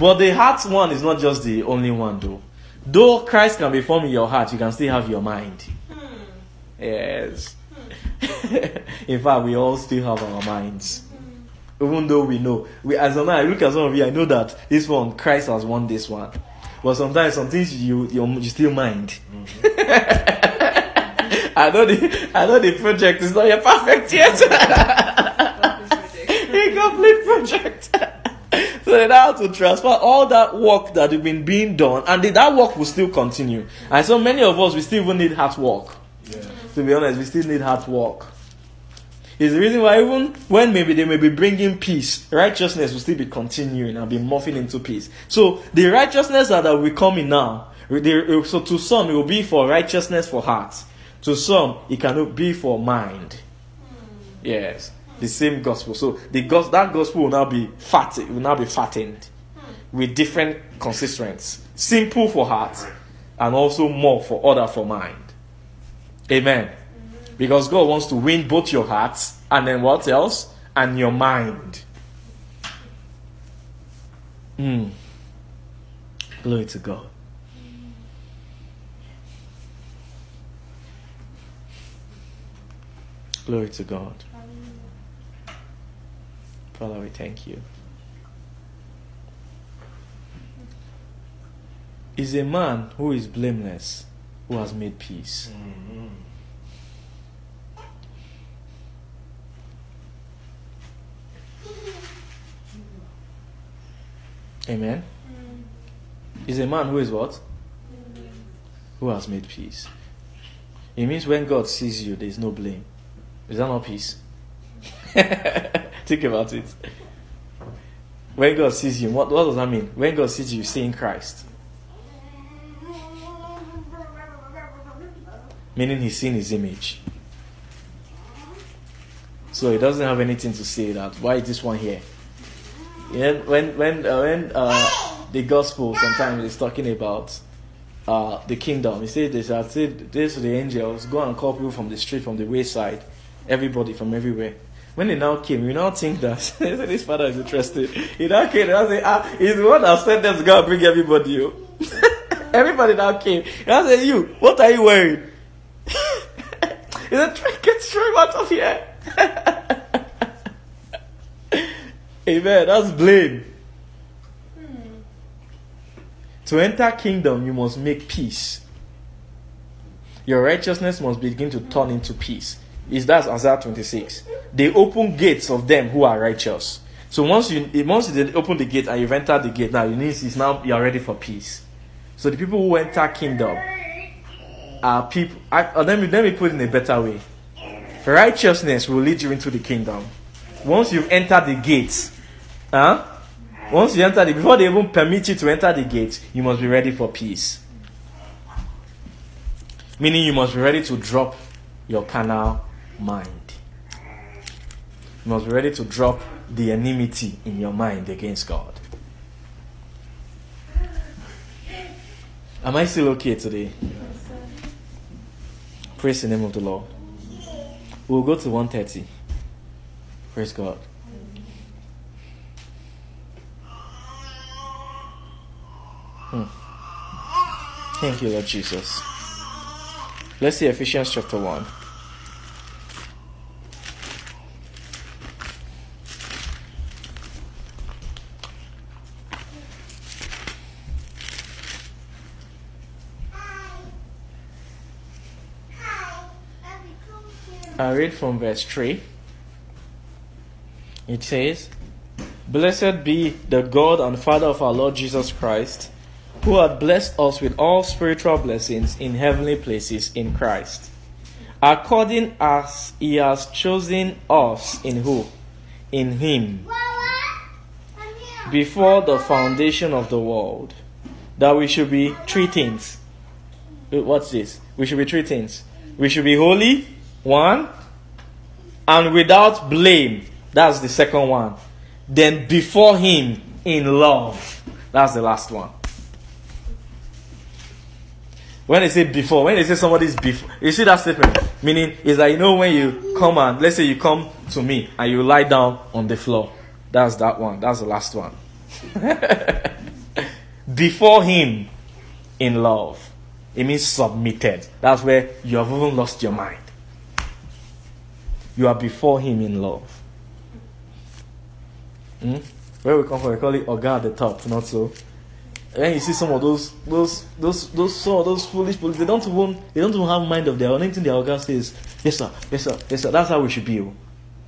But the heart one is not just the only one, though. Though Christ can be formed in your heart, you can still have your mind. Yes. [laughs] in fact, we all still have our minds. Even though we know, we as I look at some of you, I know that this one, Christ has won this one. But sometimes some things you you, um, you still mind. Mm-hmm. [laughs] I know the I know the project is not yet perfect yet. [laughs] [laughs] Incomplete project. so they now have to transfer all that work that has been being done, and that work will still continue. And so many of us we still even need hard work. Yeah. To be honest, we still need hard work. Is the reason why even when maybe they may be bringing peace, righteousness will still be continuing and be morphing into peace. So the righteousness that will be coming now, so to some it will be for righteousness for heart. To some it cannot be for mind. Yes, the same gospel. So the gos- that gospel will now be fat. It will now be fattened with different consistencies. Simple for heart, and also more for other for mind. Amen. Because God wants to win both your hearts and then what else? And your mind. Hmm. Glory to God. Glory to God. Father, we thank you. Is a man who is blameless who has made peace. Mhm. Amen. Is a man who is what? Who has made peace. It means when God sees you, there is no blame. Is that not peace? [laughs] Think about it. When God sees you, what, what does that mean? When God sees you, seeing Christ. Meaning he's seeing his image. So he doesn't have anything to say that. Why is this one here? Yeah, when when uh, when uh, the gospel sometimes is talking about uh, the kingdom, he said this. I said this to the angels: go and call people from the street, from the wayside, everybody from everywhere. When they now came, we now think that [laughs] said, this father is interested. He now came I say, ah, he's the one that them to go and bring everybody. yo." [laughs] everybody now came. And I said, you, what are you wearing? [laughs] he said, "Try- get straight out of here. Amen. That's blame. To enter kingdom, you must make peace. your righteousness must begin to turn into peace. Is that's Isaiah 26. They open gates of them who are righteous. So once you once you open the gate and you've entered the gate, now you need is now you are ready for peace. So the people who enter kingdom are people. I, uh, let me let me put it in a better way. Righteousness will lead you into the kingdom. Once you've entered the gates, huh? Once you enter the before they even permit you to enter the gate, you must be ready for peace. Meaning you must be ready to drop your carnal mind. You must be ready to drop the enmity in your mind against God. Am I still okay today? Praise the name of the Lord. We'll go to 130. Praise God. Hmm. Thank you, Lord Jesus. Let's see Ephesians chapter 1. I read from verse 3. It says, Blessed be the God and Father of our Lord Jesus Christ, who hath blessed us with all spiritual blessings in heavenly places in Christ, according as he has chosen us in who? In him, before the foundation of the world, that we should be three things. Uh, What's this? We should be three things. We should be holy, one, and without blame. That's the second one. Then before him in love. That's the last one. When they say before, when they say somebody's before, you see that statement? Meaning is that you know when you come and let's say you come to me and you lie down on the floor. That's that one. That's the last one. [laughs] before him in love. It means submitted. That's where you have even lost your mind. You are before him in love. Hmm? Where we come from, we call it Oga at the top, not so. When you see some of those those those those some of those foolish police, they don't even they don't even have mind of their own. Anything their Oga says, yes sir, yes sir, yes sir. That's how we should be. oh.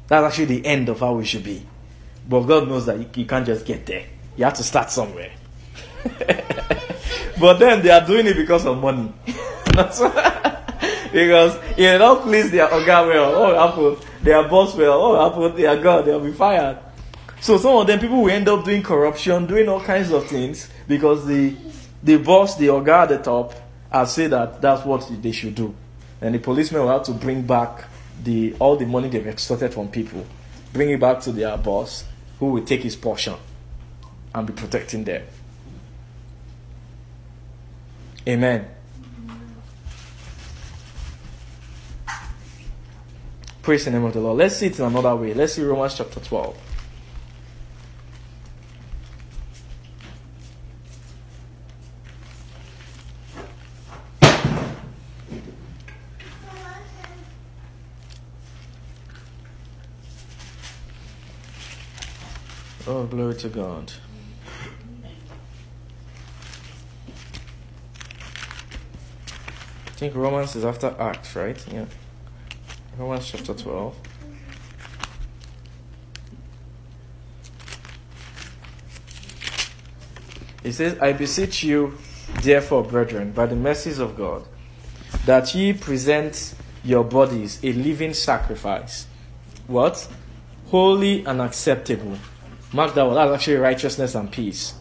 That's actually the end of how we should be. But God knows that you, you can't just get there. You have to start somewhere. [laughs] but then they are doing it because of money. [laughs] Because if they don't please their oh, Oga well, oh Apple, their boss well, oh Apple, their God, they'll be fired. So some of them people will end up doing corruption, doing all kinds of things because the the boss, the Oga at the top, has said that that's what they should do. And the policemen will have to bring back the all the money they've extorted from people, bring it back to their boss, who will take his portion and be protecting them. Amen. Praise the name of the Lord. Let's see it in another way. Let's see Romans chapter 12. Oh, glory to God. I think Romans is after Acts, right? Yeah. Romans chapter 12. It says, I beseech you, therefore, brethren, by the mercies of God, that ye present your bodies a living sacrifice. What? Holy and acceptable. Mark that one. That's actually righteousness and peace.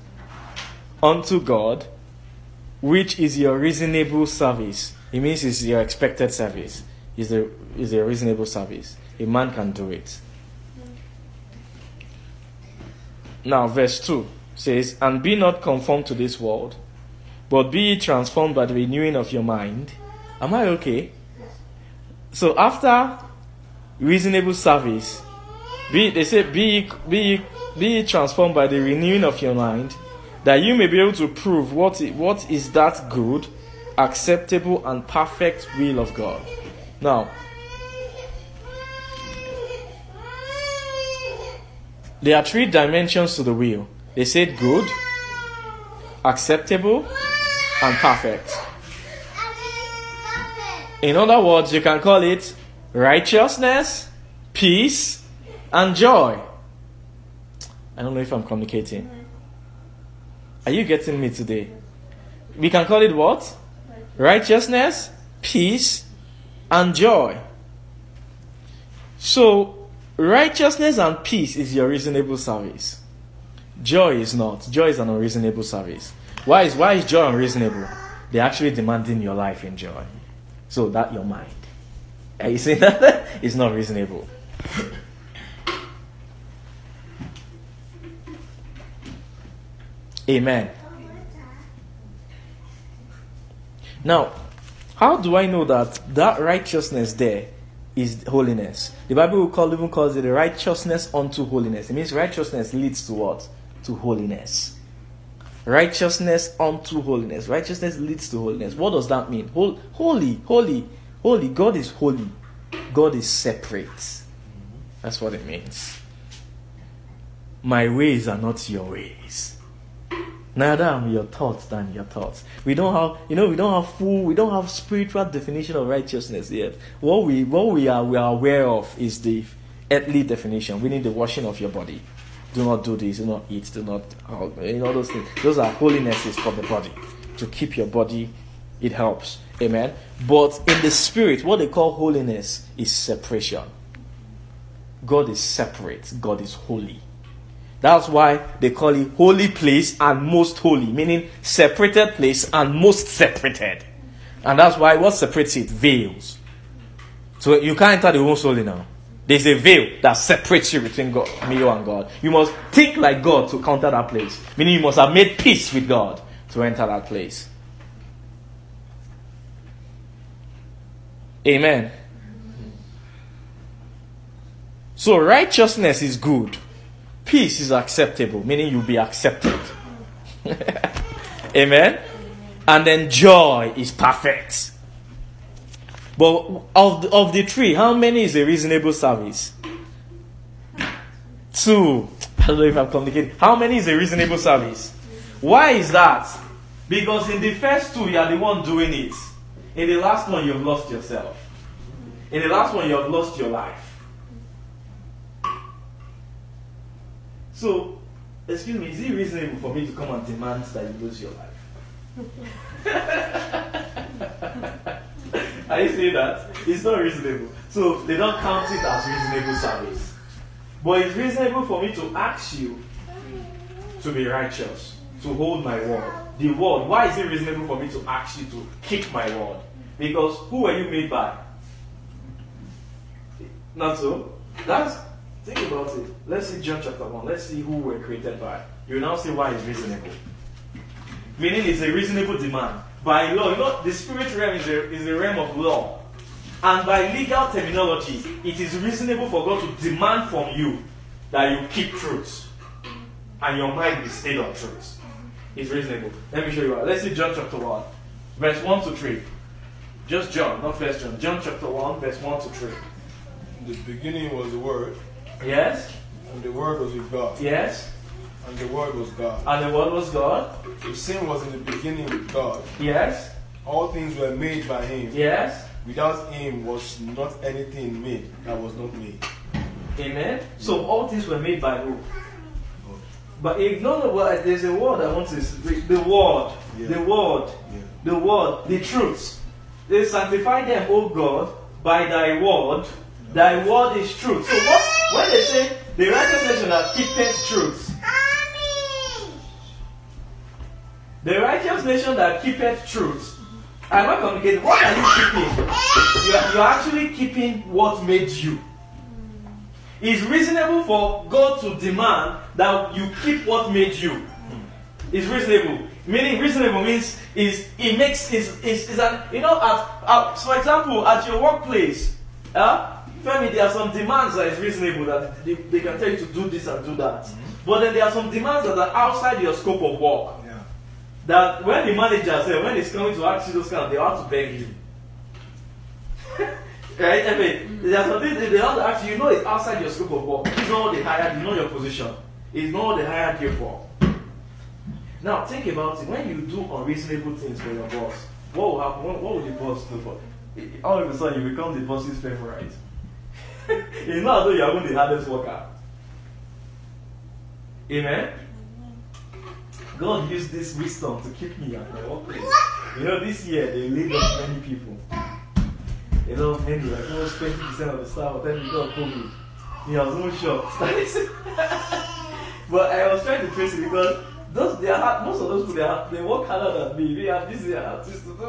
Unto God, which is your reasonable service. It means it's your expected service. Is a is a reasonable service. A man can do it. Now, verse 2 says, And be not conformed to this world, but be transformed by the renewing of your mind. Am I okay? So after reasonable service, be they say be be be transformed by the renewing of your mind, that you may be able to prove what what is that good, acceptable, and perfect will of God. Now, there are three dimensions to the will. They said good, acceptable, and perfect. In other words, you can call it righteousness, peace, and joy. I don't know if I'm communicating. Are you getting me today? We can call it what? Righteousness, peace, and joy. So, righteousness and peace is your reasonable service. Joy is not. Joy is an unreasonable service. Why is why is joy unreasonable? They're actually demanding your life in joy. So that your mind. Are you saying that? [laughs] it's not reasonable. Amen. Now, how do I know that that righteousness there is holiness? The Bible will call, even calls it righteousness unto holiness. It means righteousness leads to what? To holiness. Righteousness unto holiness. Righteousness leads to holiness. What does that mean? Hol- holy, holy, holy. God is holy. God is separate. That's what it means. My ways are not your ways. Neither am your thoughts than your thoughts. We don't have, you know, we don't have full, we don't have spiritual definition of righteousness yet. What we, what we are, we are aware of is the earthly definition. We need the washing of your body. Do not do this. Do not eat. Do not, oh, you know, those things. Those are holinesses for the body to keep your body. It helps. Amen. But in the spirit, what they call holiness is separation. God is separate. God is holy. That's why they call it holy place and most holy, meaning separated place and most separated. And that's why what separates it? Veils. So you can't enter the most holy now. There's a veil that separates you between God, me and God. You must think like God to counter that place. Meaning you must have made peace with God to enter that place. Amen. So righteousness is good. Peace is acceptable, meaning you'll be accepted. [laughs] Amen. And then joy is perfect. But of the, of the three, how many is a reasonable service? Two. [laughs] I don't know if I'm communicating. How many is a reasonable service? Why is that? Because in the first two, you are the one doing it. In the last one, you've lost yourself. In the last one, you have lost your life. So, excuse me, is it reasonable for me to come and demand that you lose your life? [laughs] Are you saying that? It's not reasonable. So they don't count it as reasonable service. But it's reasonable for me to ask you to be righteous, to hold my word. The word. Why is it reasonable for me to ask you to keep my word? Because who were you made by? Not so. That's think about it. Let's see John chapter 1. Let's see who we're created by. You now see why it's reasonable. Meaning it's a reasonable demand. By law, you know, the spirit realm is a, is a realm of law. And by legal terminology, it is reasonable for God to demand from you that you keep truth. And your mind be stayed on truth. It's reasonable. Let me show you. What. Let's see John chapter 1, verse 1 to 3. Just John, not first John. John chapter 1, verse 1 to 3. In the beginning was the Word, Yes? and the Word was with God, Yes? and the Word was God. And the word was God? The same was in the beginning with God. Yes? All things were made by Him. Yes? Without Him was not anything made that was not made. Amen. So all things were made by who? God. But ignore the word. There's a word I want to read. The word. Yeah. The word. Yeah. The word. The truth. They sanctify them, O God, by thy word. Thy word is truth. So what when they say the righteous nation that keepeth truth, the righteous nation that keepeth truth, I'm not communicating. What are you keeping? You are, you are actually keeping what made you. It's reasonable for God to demand that you keep what made you. It's reasonable. Meaning reasonable means is it makes is is, is an you know at, at for example at your workplace, uh, Femi, there are some demands that is reasonable that they, they can tell you to do this and do that. Mm-hmm. But then there are some demands that are outside your scope of work. Yeah. That when the manager said when he's coming to ask you those kind of they have to beg you. right? [laughs] Eh, I mean, mm. there are some things they have to ask you, you know it's outside your scope of work. It's not what they hired, you know your position. It's not what they hired you for. Now think about it. When you do unreasonable things for your boss, what will happen? What, what will the boss do for? all of a sudden you become the boss's favorite. It's not as though you are even the hardest worker. Amen. God used this wisdom to keep me at my workplace. You know, this year they laid off many people. You know, many, like almost 20% of the staff telling me got COVID. Me, I was almost shocked. [laughs] but I was trying to trace it because those they are most of those people they, are, they work harder than me. They have this year artists to do [laughs]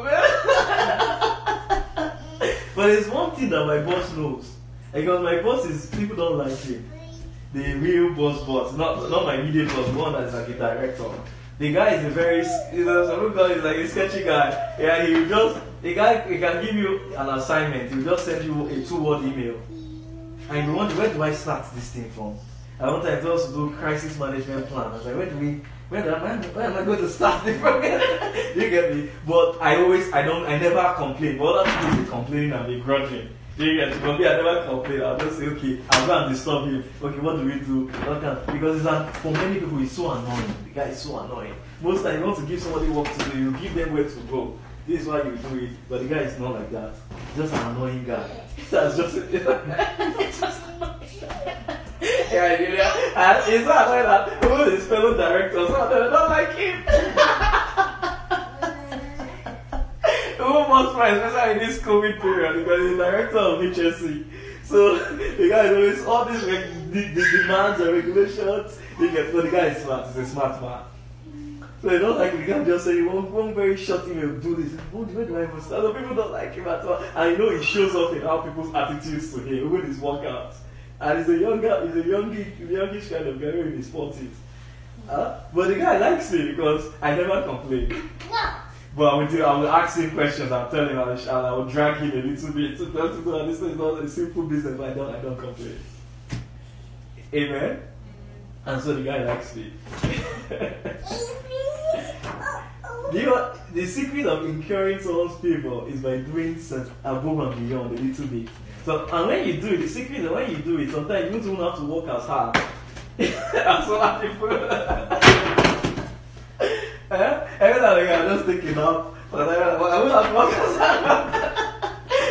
But there's one thing that my boss knows. Because my boss is people don't like him. The real boss boss, not not my immediate boss, the one that's like a director. The guy is a very, you know, guy is like a sketchy guy. Yeah, he will just, the guy he can give you an assignment. He will just send you a two-word email, and you wonder where do I start this thing from? I want to us do crisis management plan. I was like, where do we, where, am I, where am I going to start it from? [laughs] you get me? But I always, I don't, I never complain. But other people complaining and begrudging. Me? But I never complain. I'll just say, okay, I'll go and disturb him. Okay, what do we do? Can, because it's for many people, it's so annoying. The guy is so annoying. Most times, you want to give somebody work to do, you give them where to go. This is why you do it. But the guy is not like that. Just an annoying guy. [laughs] That's just, [laughs] just yeah, know, and it's not like that. All his fellow directors, don't like him. [laughs] Who must find, especially in this COVID period, because he's director of HSC. So [laughs] the guy is always all these reg- the, the demands and regulations. He gets, but the guy is smart. He's a smart man. So they don't like the guy just say one, one very short email, do this. What where do I even start? People don't like him at all. And you know it shows up in how people's attitudes to him, even his workouts. And he's a younger, he's a youngish, youngish kind of guy in his forties. Uh, but the guy likes me because I never complain. But I will do, I will ask him questions. I'll tell him, and I, and I will drag him a little bit to tell him that this is not a simple business. But I don't, I don't complain. Amen. And so the guy likes me. [laughs] You know, the secret of incurring someone's favor is by doing above and beyond a little bit. So, and when you do it, the secret is when you do it, sometimes you don't have to work as hard. [laughs] as other people. Eh? Like, I'm just thinking up, but I, I won't have to work as hard.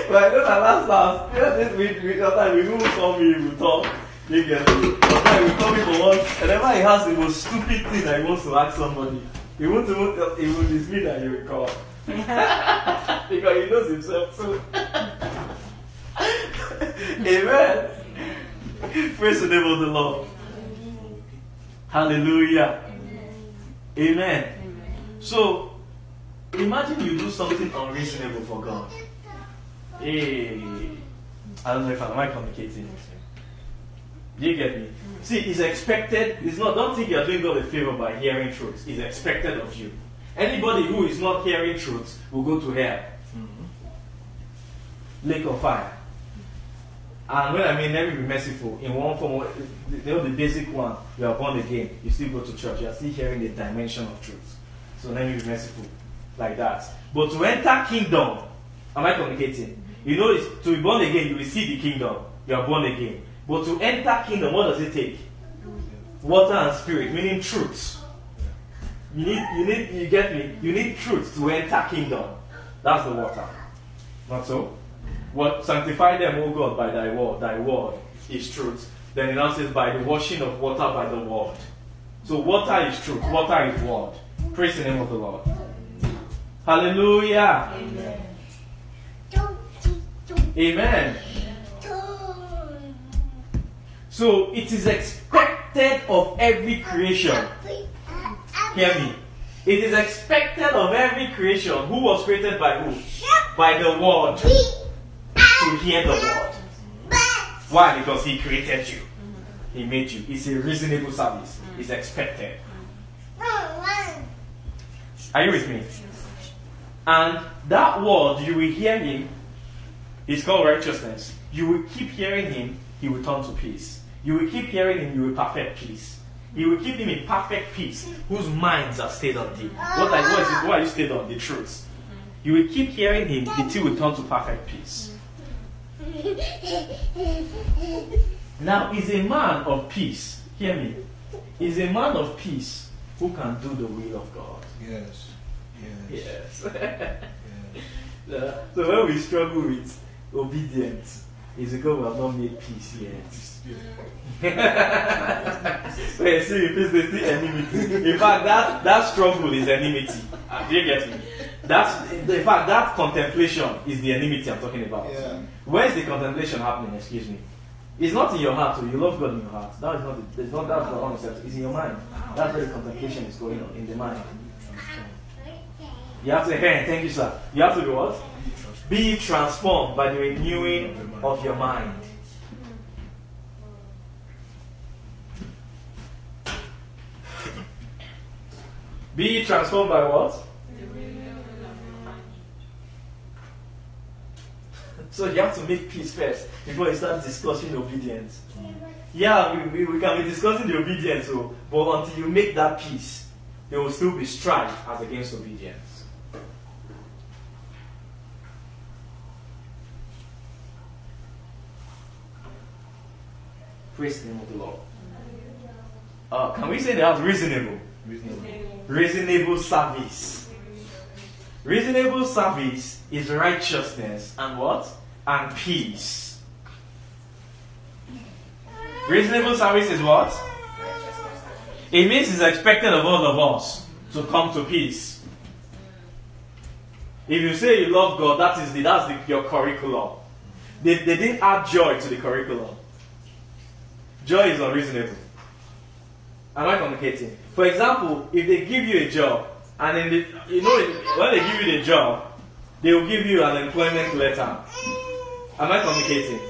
but I know that last last, you know, this week, we, sometimes we won't call me, we talk. You get me? Sometimes we call me for once, and whenever he has the most stupid thing that he wants to ask somebody, he won't even tell, he will it's me that he will call. because he knows himself too. Amen. Praise the name of the Lord. Hallelujah. Amen. So, imagine you do something unreasonable for God. Hey, I don't know if I'm, am I communicating. Do you get me? See, it's expected. It's not. Don't think you're doing God a favor by hearing truths. It's expected of you. Anybody who is not hearing truths will go to hell. Mm-hmm. Lake of fire. And when I mean let me be merciful, in one form, you know the basic one, you are born again, you still go to church, you are still hearing the dimension of truth. So let me be merciful, like that. But to enter kingdom, am I communicating? You know, to be born again, you receive the kingdom, you are born again. But to enter kingdom, what does it take? Water and spirit, meaning truth. You need, you need, you get me? You need truth to enter kingdom. That's the water. Not so? What sanctify them, O God, by thy word. Thy word is truth. Then it now says, by the washing of water by the word. So water is truth, water is word. Praise the name of the Lord. Hallelujah. Amen. So it is expected of every creation. Hear me. It is expected of every creation who was created by who? By the word. To hear the word. Why? Because he created you. He made you. It's a reasonable service. It's expected. Are you with me? And that word, you will hear him. is called righteousness. You will keep hearing him, he will turn to peace. You will keep hearing him, you will perfect peace. You will keep him in perfect peace, whose minds are stayed on thee. What, I, what is it? Are you stayed on? The truth. You will keep hearing him until will turn to perfect peace. Now, is a man of peace, hear me, is a man of peace who can do the will of God. Yes. Yes. Yes. [laughs] yes. [laughs] So when we struggle with obedience, it's because we have not made peace yet. [laughs] Wait, see, if it's still enmity. In fact, that, that struggle is enmity. Do you get me? That's in fact that contemplation is the enmity I'm talking about. Yeah. Where is the contemplation happening? Excuse me. It's not in your heart. So you love God in your heart. That is not. It's not that's the wrong concept. It's in your mind. That's where the contemplation is going on in the mind. You have to. Hey, thank you, sir. You have to do what? Be transformed by the renewing of your mind. Be transformed by what? So you have to make peace first before you start discussing obedience. Yeah, we, we, we can be discussing the obedience, so, but until you make that peace, there will still be strife as against obedience. Praise the name of the Lord. Uh, can we say that's reasonable? Reasonable service. Reasonable service is righteousness and what? And peace. Reasonable service is what? It means it's expected of all of us to come to peace. If you say you love God, that is the, that's the, your curriculum. They, they didn't add joy to the curriculum. Joy is unreasonable. Am I communicating? For example, if they give you a job, and in the, you know, when they give you the job, they will give you an employment letter. Am I communicating?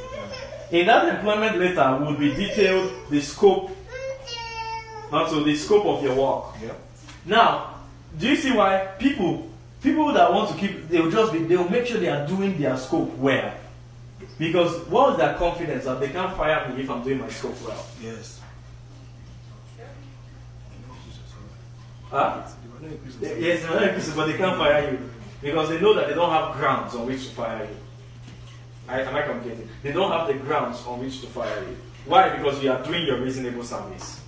In that employment letter will be detailed the scope, not so the scope of your work. Yeah. Now, do you see why people, people that want to keep, they will just be, they will make sure they are doing their scope well. Because what is their confidence that they can't fire me if I'm doing my scope well? Yes. Huh? Yes, they're not inclusive, but they can't fire you because they know that they don't have grounds on which to fire you. I, am I communicating? They don't have the grounds on which to fire you. Why? Because you are doing your reasonable service.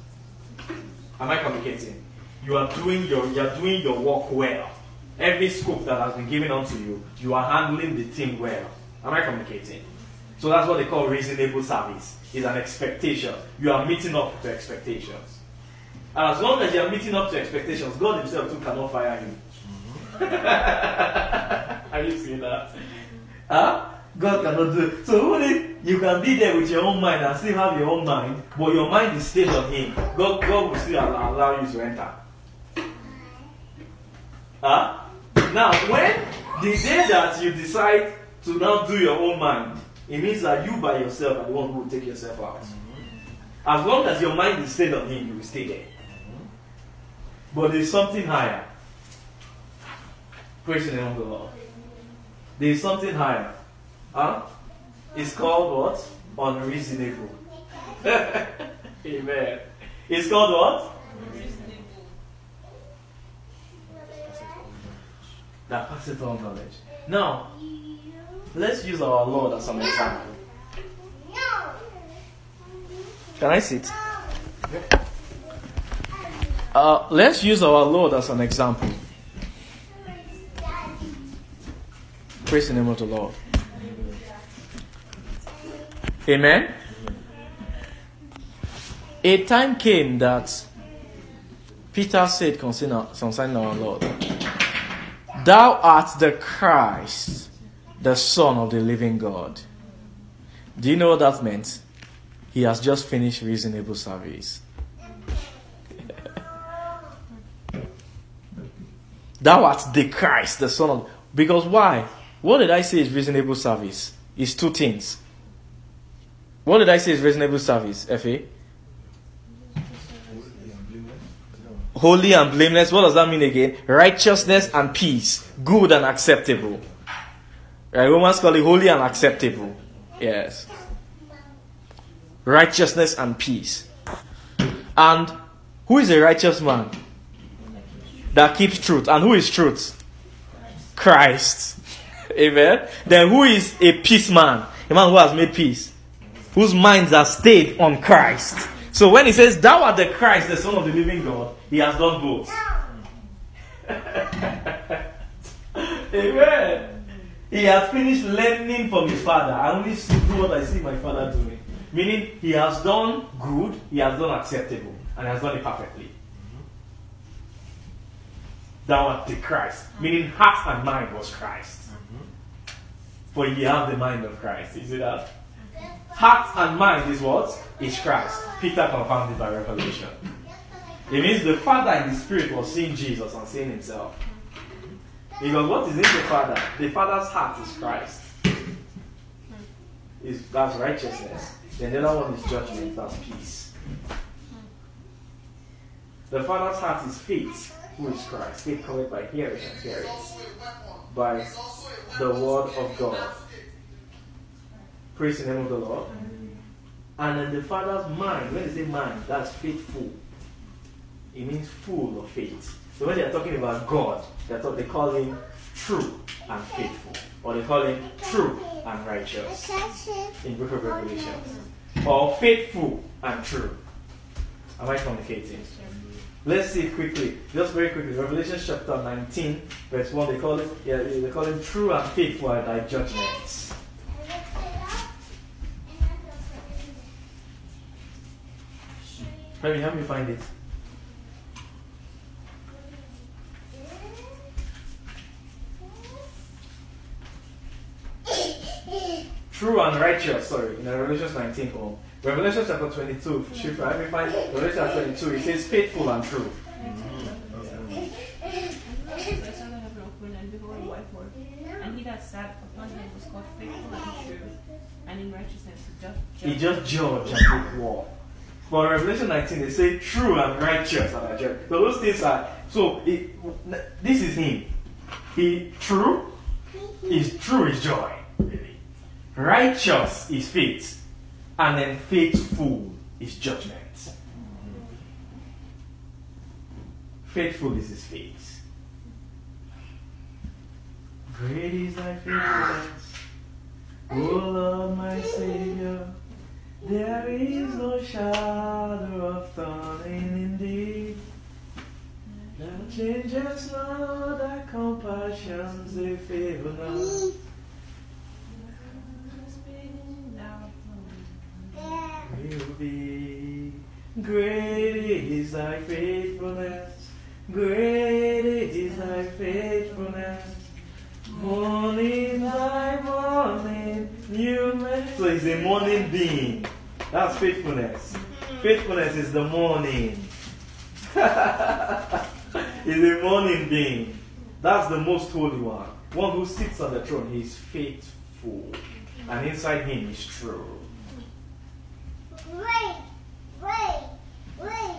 Am I communicating? You are doing your you are doing your work well. Every scope that has been given unto you, you are handling the thing well. Am I communicating? So that's what they call reasonable service. It's an expectation. You are meeting up to expectations. And as long as you are meeting up to expectations, God Himself too cannot fire you. Mm-hmm. [laughs] Have you seen that? Huh? God cannot do it. So only you can be there with your own mind and still have your own mind, but your mind is stayed on Him. God, God will still allow, allow you to enter. Huh? Now, when the day that you decide to now do your own mind, it means that you by yourself are the one who will take yourself out. As long as your mind is stayed on Him, you will stay there. But there's something higher. Praise the name of the Lord. There's something higher. Huh? It's called what? Unreasonable. [laughs] Amen. It's called what? That passes all knowledge. Now, let's use our Lord as an example. Can I sit? Uh, let's use our Lord as an example. Praise the name of the Lord. Amen. A time came that Peter said concerning our Lord, Thou art the Christ, the Son of the living God. Do you know what that meant? He has just finished reasonable service. [laughs] Thou art the Christ, the Son of. Because why? What did I say is reasonable service? It's two things. What did I say is reasonable service, Fa? Holy and blameless. What does that mean again? Righteousness and peace. Good and acceptable. Right? Romans call it holy and acceptable. Yes. Righteousness and peace. And who is a righteous man? That keeps truth. And who is truth? Christ. [laughs] Amen. Then who is a peace man? A man who has made peace. Whose minds are stayed on Christ. So when he says, Thou art the Christ, the Son of the living God, he has done both. [laughs] Amen. He has finished learning from his father. I only see, do what I see my father doing. Meaning, he has done good, he has done acceptable, and he has done it perfectly. Thou art the Christ. Meaning, heart and mind was Christ. Mm-hmm. For ye have the mind of Christ. You see that? Heart and mind is what? Is Christ. Peter confirmed it by revelation. It means the Father in the Spirit was seeing Jesus and seeing himself. Because what is in the Father? The Father's heart is Christ. Is that's righteousness. Then the other one is judgment, that's peace. The Father's heart is faith, who is Christ. Faith covered by hearing and hearing by the word of God. Praise the name of the Lord. And then the Father's mind, when they say mind, that's faithful. It means full of faith. So when they are talking about God, they, talk, they call him true and faithful. Or they call him true and righteous in Book of Revelations. Or faithful and true. Am I communicating? Let's see quickly, just very quickly. Revelation chapter 19, verse 1, they call it, yeah, they call him true and faithful are thy judgments. Me help me find it. True and righteous, sorry, in Revelation 19 form. Revelation chapter 22, should I me find Revelation chapter 22, it says faithful and true. So I saw the heaven open, and behold, a white horse. And he that sat upon him was called faithful and true, and in righteousness he doth He judge. just judge and make war. But Revelation 19, they say true and righteous are thy. So those things are, so it, this is him. He true is true is joy. Really. Righteous is faith. And then faithful is judgment. Faithful is his faith. Great is thy faithfulness, O Lord my Savior. There is no shadow of turning in thee. changes not thy compassions, they fail not. Will be great is thy faithfulness, great is thy faithfulness. Morning by morning, new mercy. So it's a morning being. That's faithfulness. Mm-hmm. Faithfulness is the morning. [laughs] is a morning being. That's the most holy one. One who sits on the throne. He is faithful. And inside him is true. Wait, wait, wait,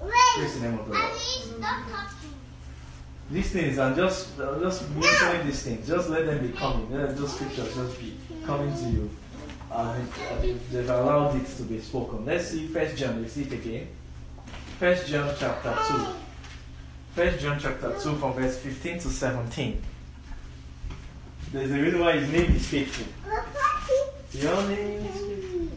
Praise the wait. name of the Lord. stop talking. These things, I'm just, I'm just mentioning these things. Just let them be coming. Let those scriptures just be coming to you. And they've allowed it to be spoken. Let's see First John. Let's see it again. First John chapter two. First John chapter two, from verse 15 to 17. There's a reason why his name is faithful. Your name is faithful.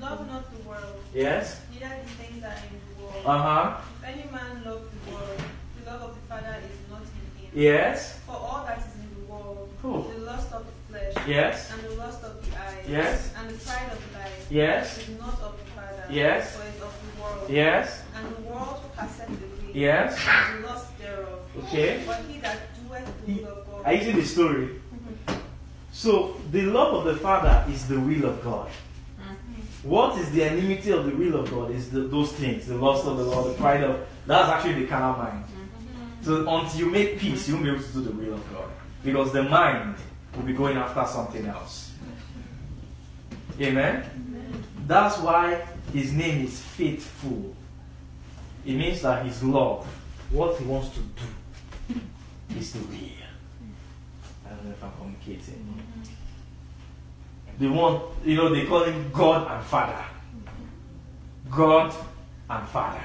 Love not the world, Yes. neither the things that are in the world. Uh huh. If any man love the world, the love of the Father is not in him. Yes. For all that is in the world, Who? the lust of the flesh, Yes. and the lust of the eyes, Yes. and the pride of life, Yes. is not of the Father, Yes. but is of the world. Yes. And the world passeth away, Yes. and the lust thereof. Okay. But he that doeth the will of God, Are you seeing the story? So the love of the Father is the will of God. Mm-hmm. What is the enmity of the will of God is the, those things, the lust of the Lord, the pride of that's actually the carnal mind. Mm-hmm. So until you make peace, you won't be able to do the will of God. Because the mind will be going after something else. Amen? That's why his name is faithful. It means that his love, what he wants to do, is the will. I don't know if I'm communicating. They want, you know, they call him God and Father. God and Father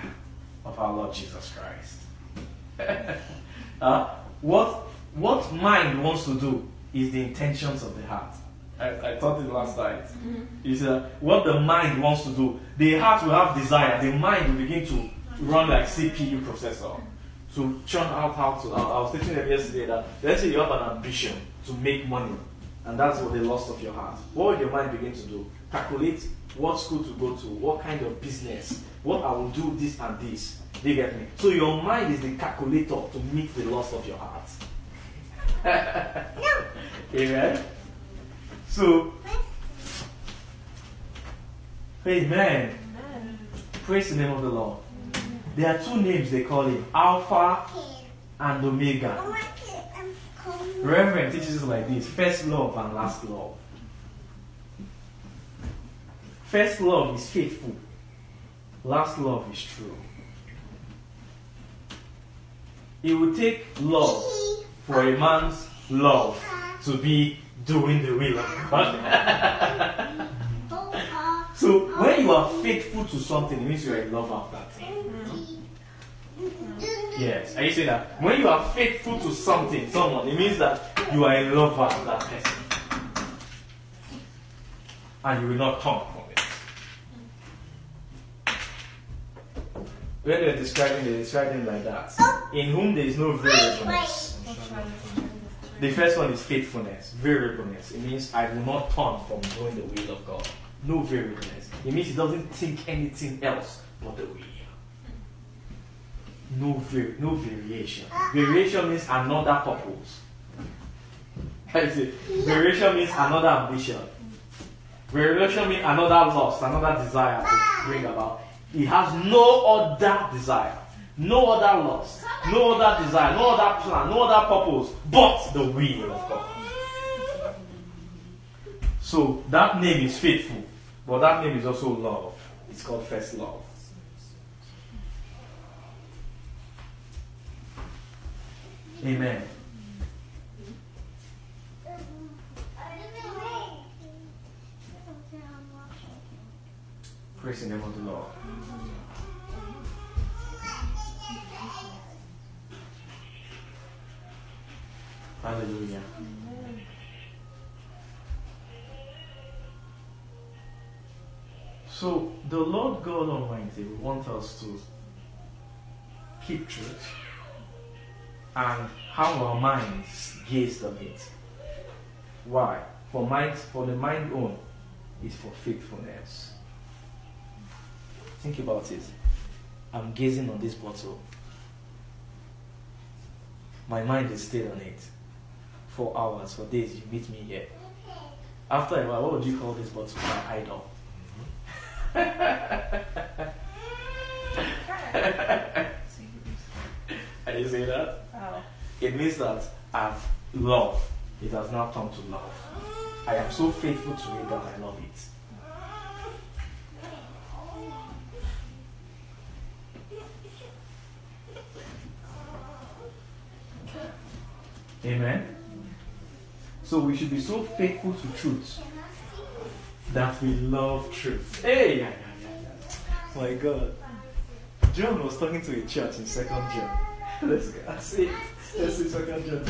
of our Lord Jesus Christ. [laughs] uh, what, what mind wants to do is the intentions of the heart. I, I taught it last night. Is uh, what the mind wants to do. The heart will have desire. The mind will begin to run like CPU processor to churn out how to. I, I was teaching them yesterday that let's say you have an ambition to make money. And that's what the lust of your heart. What will your mind begin to do? Calculate what school to go to, what kind of business, what I will do this and this. Do you get me? So your mind is the calculator to meet the lust of your heart. Amen. So, Amen. Praise the name of the Lord. There are two names they call him Alpha and Omega. Reverend teaches like this first love and last love. First love is faithful, last love is true. It will take love for a man's love to be doing the will of God. [laughs] so when you are faithful to something, it means you are in love of that thing. Yes, are you saying that? When you are faithful to something, someone, it means that you are in love with that person. And you will not turn from it. When they're describing, they're describing like that. In whom there is no variableness. The first one is faithfulness, variableness. It means I will not turn from doing the will of God. No variableness. It means he doesn't think anything else but the will. No, var- no variation. Variation means another purpose. [laughs] I say, variation means another ambition. Variation means another lust, another desire to bring about. He has no other desire, no other lust, no other desire, no other plan, no other purpose but the will of God. So that name is faithful, but that name is also love. It's called first love. Amen. Praise the name of the Lord. Hallelujah. So the Lord God Almighty will want us to keep truth and how our minds gaze on it. Why? For mind, for the mind own is for faithfulness. Think about it. I'm gazing on this bottle. My mind is still on it. For hours, for days, you meet me here. After a while, what would you call this bottle? My idol. Mm-hmm. [laughs] Are you saying that? Wow. It means that I've loved. It has now come to love. I am so faithful to it that I love it. Amen. So we should be so faithful to truth that we love truth. Hey, yeah, yeah, yeah. My God. John was talking to a church in Second John. [laughs] Let's go. See. Let's see Second John.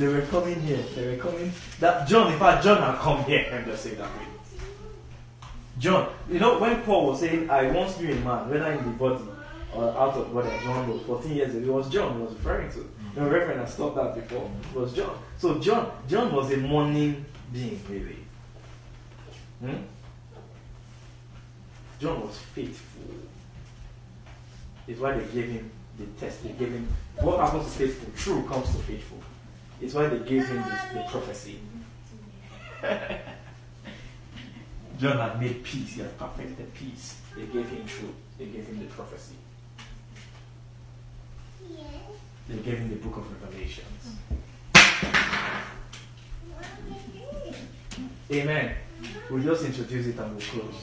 They were coming here. They were coming. That John, in fact, John had come here. Let me just say that way. John, you know when Paul was saying, "I once knew a man, whether in the body or out of body," John was 14 years ago. It was John he was referring to. Know, Reverend has taught that before. Was John. So John, John was a morning being, really. Hmm? John was faithful. It's why they gave him the test. They gave him what happens to faithful. True comes to faithful. It's why they gave him the, the prophecy. [laughs] John had made peace. He had perfected peace. They gave him truth. They gave him the prophecy. They gave him the book of Revelations. Amen. We'll just introduce it and we'll close.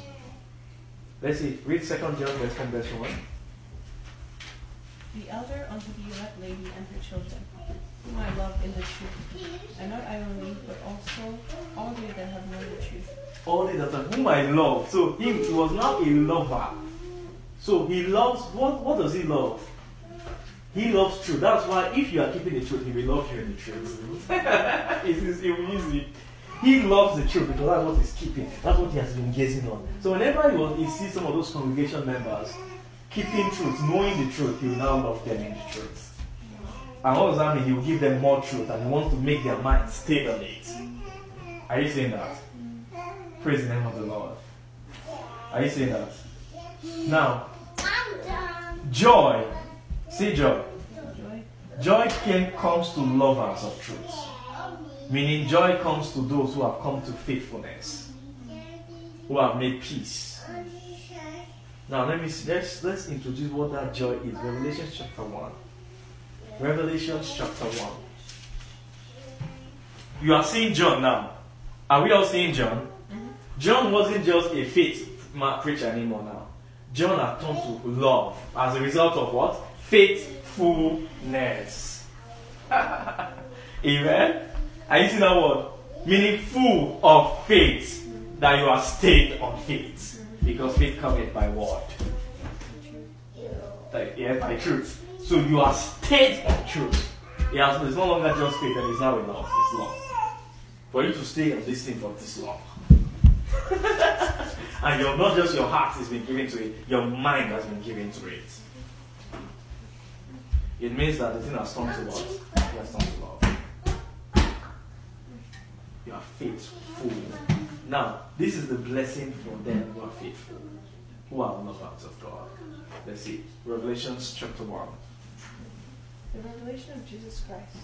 Let's see. Read Second John verse 1, verse 1. The elder unto the elect lady and her children, whom I love in the truth, and not I only, but also all they that have known the truth. all they that are whom I love. So he was now a lover. So he loves what what does he love? He loves truth. That's why if you are keeping the truth, he will love you in the truth. [laughs] it's, easy. He loves the truth because that's what he's keeping. That's what he has been gazing on. So whenever he, was, he sees some of those congregation members keeping truth, knowing the truth, he will now love them in the truth. And what does that mean? He will give them more truth and he wants to make their mind stay on it. Are you saying that? Praise the name of the Lord. Are you saying that? Now, joy. See joy. Joy. Came, comes to lovers of truth. Meaning joy comes to those who have come to faithfulness, who have made peace. Now let me see, let's let's introduce what that joy is. Revelation chapter one. Revelation chapter one. You are seeing John now. Are we all seeing John? Mm-hmm. John wasn't just a faith preacher anymore now. John had turned to love as a result of what? Faithfulness. [laughs] Amen. Are you seeing that word? Meaning full of faith. That you are stayed on faith. Because faith cometh by word. Like, yeah, by truth. So you are stayed on truth. Yeah, so it's no longer just faith and it's now love. It's love. For you to stay on this thing for this long. [laughs] and your not just your heart has been given to it, your mind has been given to it. It means that the thing has turned to what? It has turned to love. You are faithful. Now, this is the blessing for them who are faithful, who are lovers of God. Let's see. Revelations chapter 1. The revelation of Jesus Christ,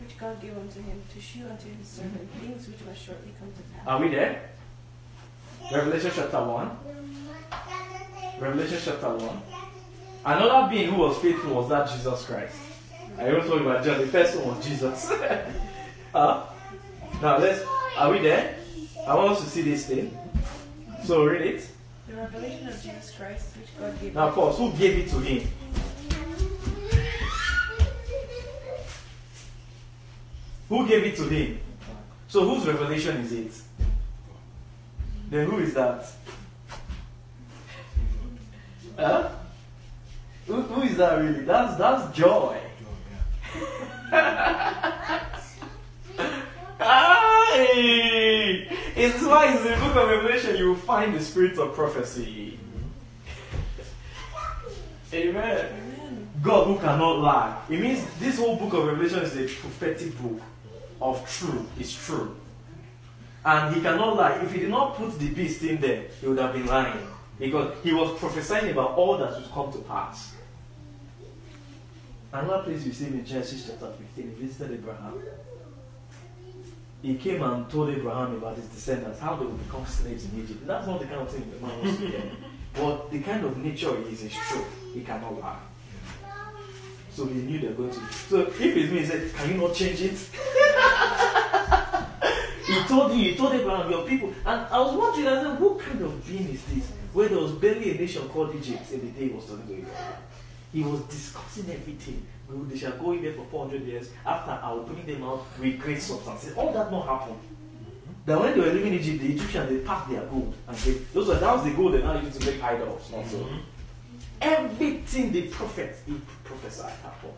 which God gave unto him to shew unto his servant things which must shortly come to pass. Are we there? Revelation chapter 1. Revelation chapter 1. Another being who was faithful was that Jesus Christ. I even told you about John. The first one was Jesus. [laughs] uh, now let's. Are we there? I want us to see this thing. So read it. The revelation of Jesus Christ, which God gave Now pause. Who gave it to him? Who gave it to him? So whose revelation is it? Then who is that? Huh? Who, who is that really? That's that's joy. [laughs] Aye! It's why in the book of Revelation you will find the spirit of prophecy. Amen. Amen. God who cannot lie. It means this whole book of Revelation is a prophetic book of truth. It's true. And he cannot lie. If he did not put the beast in there, he would have been lying. Because he was prophesying about all that would come to pass. Another place you see in Genesis chapter 15, he visited Abraham. He came and told Abraham about his descendants, how they would become slaves in Egypt. That's not the kind of thing the man wants to hear. But the kind of nature he is is true. He cannot lie. So he knew they're going to. So if it's me, he said, Can you not change it? [laughs] he told you, he told Abraham, your people. And I was wondering, I said, what kind of being is this? Where there was barely a nation called Egypt in the day he was talking to Abraham. He was discussing everything. They shall go in there for 400 years. After I will bring them out with great substance. All that not happened. Mm-hmm. That when they were living in Egypt, the Egyptians they packed their gold and they, those were that was the gold they now used to make idols. Not so. Mm-hmm. Everything the prophet he prophesied happened.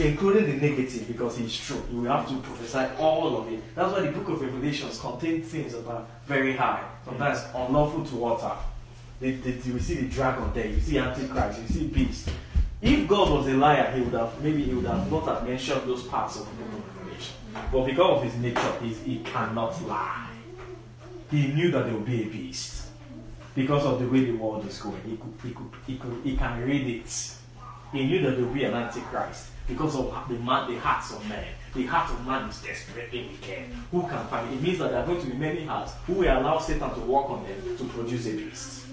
Including the negative, because it's true. You will have to prophesy all of it. That's why the book of Revelations contains things that are very high, sometimes mm-hmm. unlawful to utter. They, they, you see the dragon there, you see Antichrist, you see beast. If God was a liar, he would have maybe he would have not have mentioned those parts of the Revelation. But because of his nature, he's, he cannot lie. He knew that there would be a beast because of the way the world is going. He could, he could, he could, he can read it. He knew that there would be an antichrist because of the man, the hearts of men. The heart of man is desperately wicked. Who can find it? It means that there are going to be many hearts who will allow Satan to work on them to produce a beast.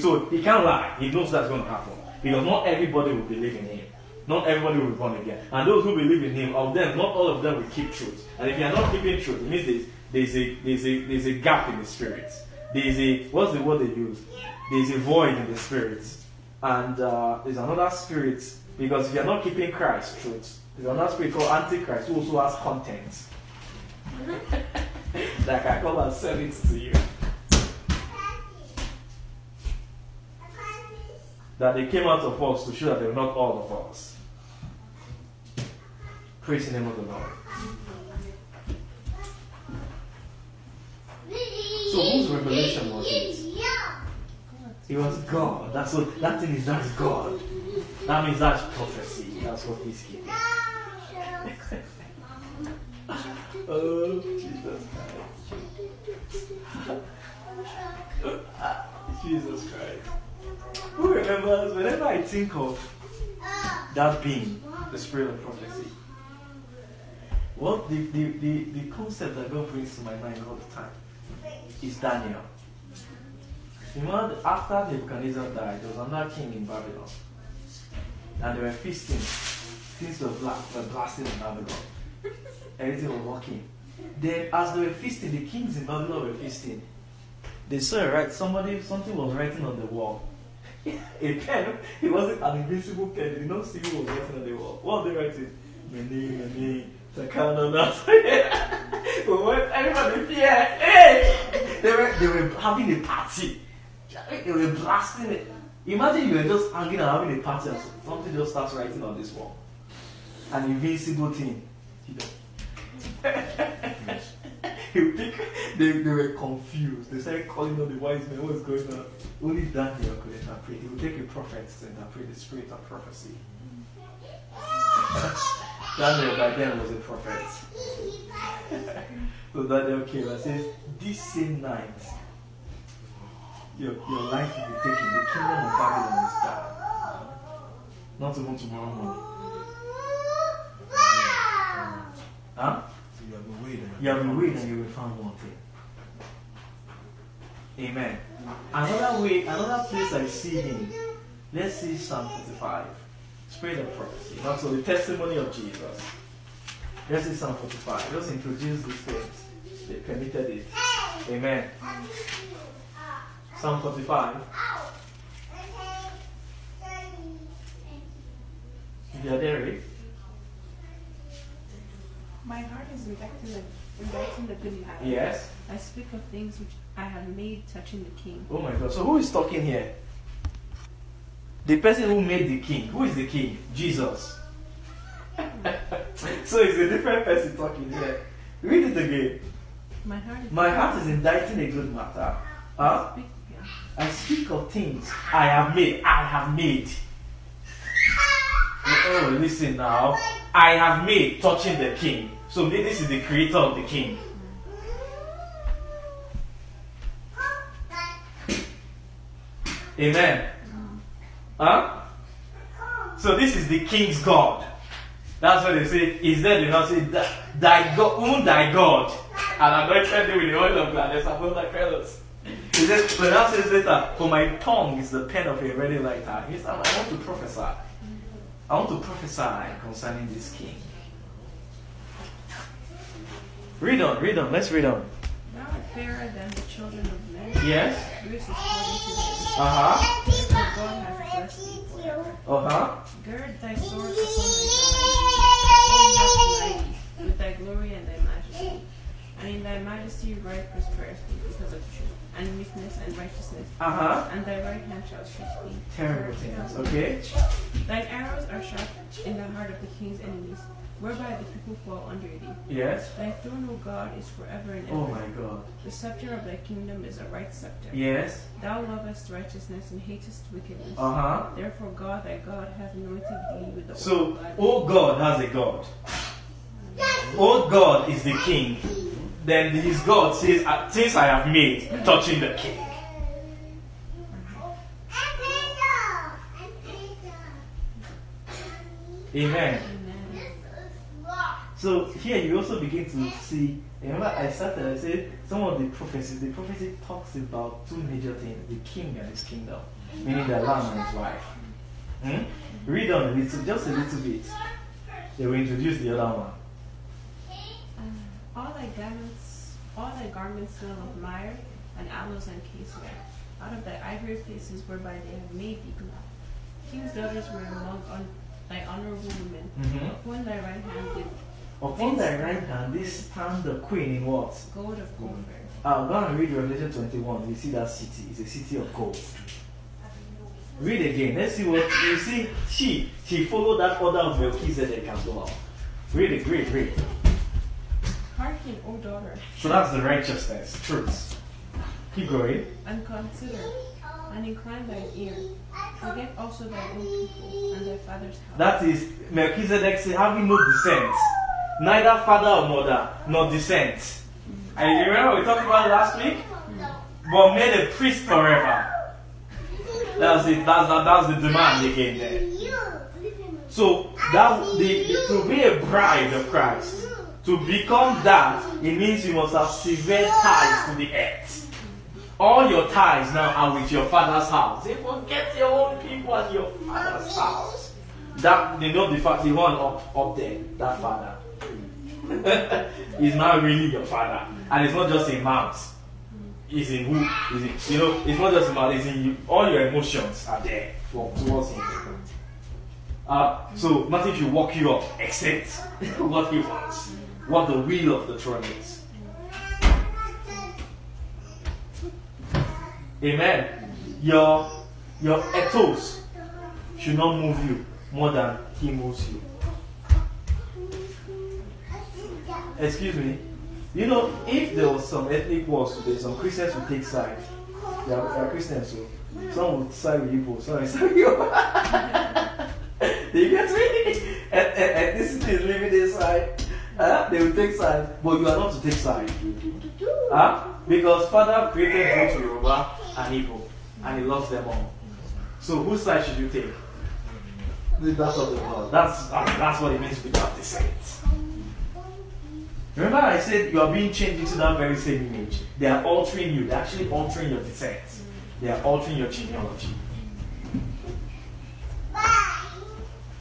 So, he can't lie. He knows that's going to happen because not everybody will believe in him. Not everybody will be born again. And those who believe in him, of them, not all of them will keep truth. And if you are not keeping truth, it means there's, there's, a, there's, a, there's a gap in the spirit. There's a, what's the word they use? There's a void in the spirit. And uh, there's another spirit, because if you're not keeping Christ truth, there's another spirit called Antichrist who also has content. [laughs] like I come and sell it to you. That they came out of us to show that they were not all of us. Praise the name of the Lord. So whose revelation was it? It was God. That's what that thing is. That's God. That means that's prophecy. That's what he's giving. [laughs] oh, Jesus Christ. [laughs] Jesus Christ. Who remembers, whenever I think of that being, the spirit of prophecy, what the, the, the, the concept that God brings to my mind all the time is Daniel. You know, after Nebuchadnezzar died, there was another king in Babylon. And they were feasting. Things were, bla- were blasting in Babylon. Everything was working. Then, as they were feasting, the kings in Babylon were feasting. They saw right somebody something was writing on the wall. [laughs] a pen. It wasn't an invisible pen. They did not see who was writing on the wall. What they writing? My name, my name. Takano [laughs] But when everybody fear, hey! They were they were having a party. They were blasting it. Imagine you were just hanging and having a party and something just starts writing on this wall. An invincible thing. You know. he they, they were confused. They started calling on the wise men. What's going on? Only Daniel could interpret. He would take a prophet to interpret the spirit of prophecy. [laughs] Daniel by then was a prophet. [laughs] so Daniel came and says, This same night, your, your life will be taken. The kingdom of Babylon is down. Not even tomorrow morning. Huh? So you have been waiting. You have been waiting and you will find one thing. Amen. Another way, another place I see him. Let's see Psalm 45. Spirit of prophecy. Not so the testimony of Jesus. Let's see Psalm 45. Just introduce these things. They permitted it. Amen. Psalm 45. If you are there, read. My heart is inditing the, inditing the good matter. Yes. I speak of things which I have made touching the king. Oh my god. So who is talking here? The person who made the king. Who is the king? Jesus. [laughs] so it's a different person talking here. Read it again. My heart is My heart is inditing a good matter. Huh? Speak, yeah. I speak of things I have made. I have made. [laughs] Oh, listen now. I have made touching the king. So maybe this is the creator of the king. Amen. Huh? So this is the king's God. That's what they say. Is there they not say "Thy- God, even thy God, and I'm anointed thee with the oil of gladness above thy fellows. He says, but now says later, for my tongue is the pen of a ready writer. He says, I want to prophesy. I want to prophesy concerning this king. Read on, read on, let's read on. Fairer than the children of men. Yes? Yours is according to them. Uh huh. God hath blessed thee. Uh huh. Gird thy sword upon thy with thy glory and thy majesty. And in thy majesty write prosperity because of truth, and meekness and righteousness. Uh huh. And thy right hand shall shoot thee. Terrible things, okay? Thine arrows are sharp in the heart of the king's enemies, whereby the people fall under thee. Yes? Thy throne, O God, is forever and ever. Oh my god. The scepter of thy kingdom is a right scepter. Yes? Thou lovest righteousness and hatest wickedness. Uh huh. Therefore God thy God hath anointed thee with the oil So, of gladness. oh God has a God. Oh God is the king. Then his God says, "Uh, Things I have made touching the king. Amen. So here you also begin to see. Remember, I started. I said some of the prophecies. The prophecy talks about two major things: the king and his kingdom, meaning the lamb and his wife. Hmm? Read on a little, just a little bit. They will introduce the other one. All thy garments, all thy garments smell of myrrh and aloes and cassia, out of thy ivory places whereby they have made thee glad. King's daughters were among on, thy honorable women. Mm-hmm. Upon thy right hand did Upon thy right hand, this stand the queen in what? gold of Ophir. Uh, go and read Revelation 21. You see that city. It's a city of gold. Read again. Let's see what you see. She she followed that order of Melchizedek as well. Read it. Read. Read. Hearken, O daughter, So that's the righteousness, truth. Keep going. and consider, and incline thine ear. Forget also thy own people and thy father's house. That is Melchizedek said, having no descent, neither father or mother, nor descent. And you remember we talked about last week? But made a priest forever. That's it. That's that, that's the demand again there. So that the, to be a bride of Christ, to become that, it means you must have severe ties to the earth. All your ties now are with your father's house. Say, forget your own people and your father's house. That they know the fact the one up up there, that father. Is not really your father. And it's not just in mouth. It's in who is it you know, it's not just in mouth, it's in you all your emotions are there for, towards him. Uh, so nothing should walk you up except [laughs] what he wants, what the will of the throne is. Amen. Your your ethos should not move you more than he moves you. Excuse me. You know, if there was some ethnic wars today, some Christians would take sides. They are, they are Christians, so some would side with Igbo, some would [laughs] side with you. Do you get me? And, and, ethnicity is living this side. Uh, they will take sides, but you are not to take sides. Huh? Because Father created both Yoruba and Igbo, and He loves them all. So whose side should you take? That's what the Lord. That's that's that's what it means without descent. Remember, I said you are being changed into that very same image. They are altering you. They're actually altering your descent. They are altering your genealogy.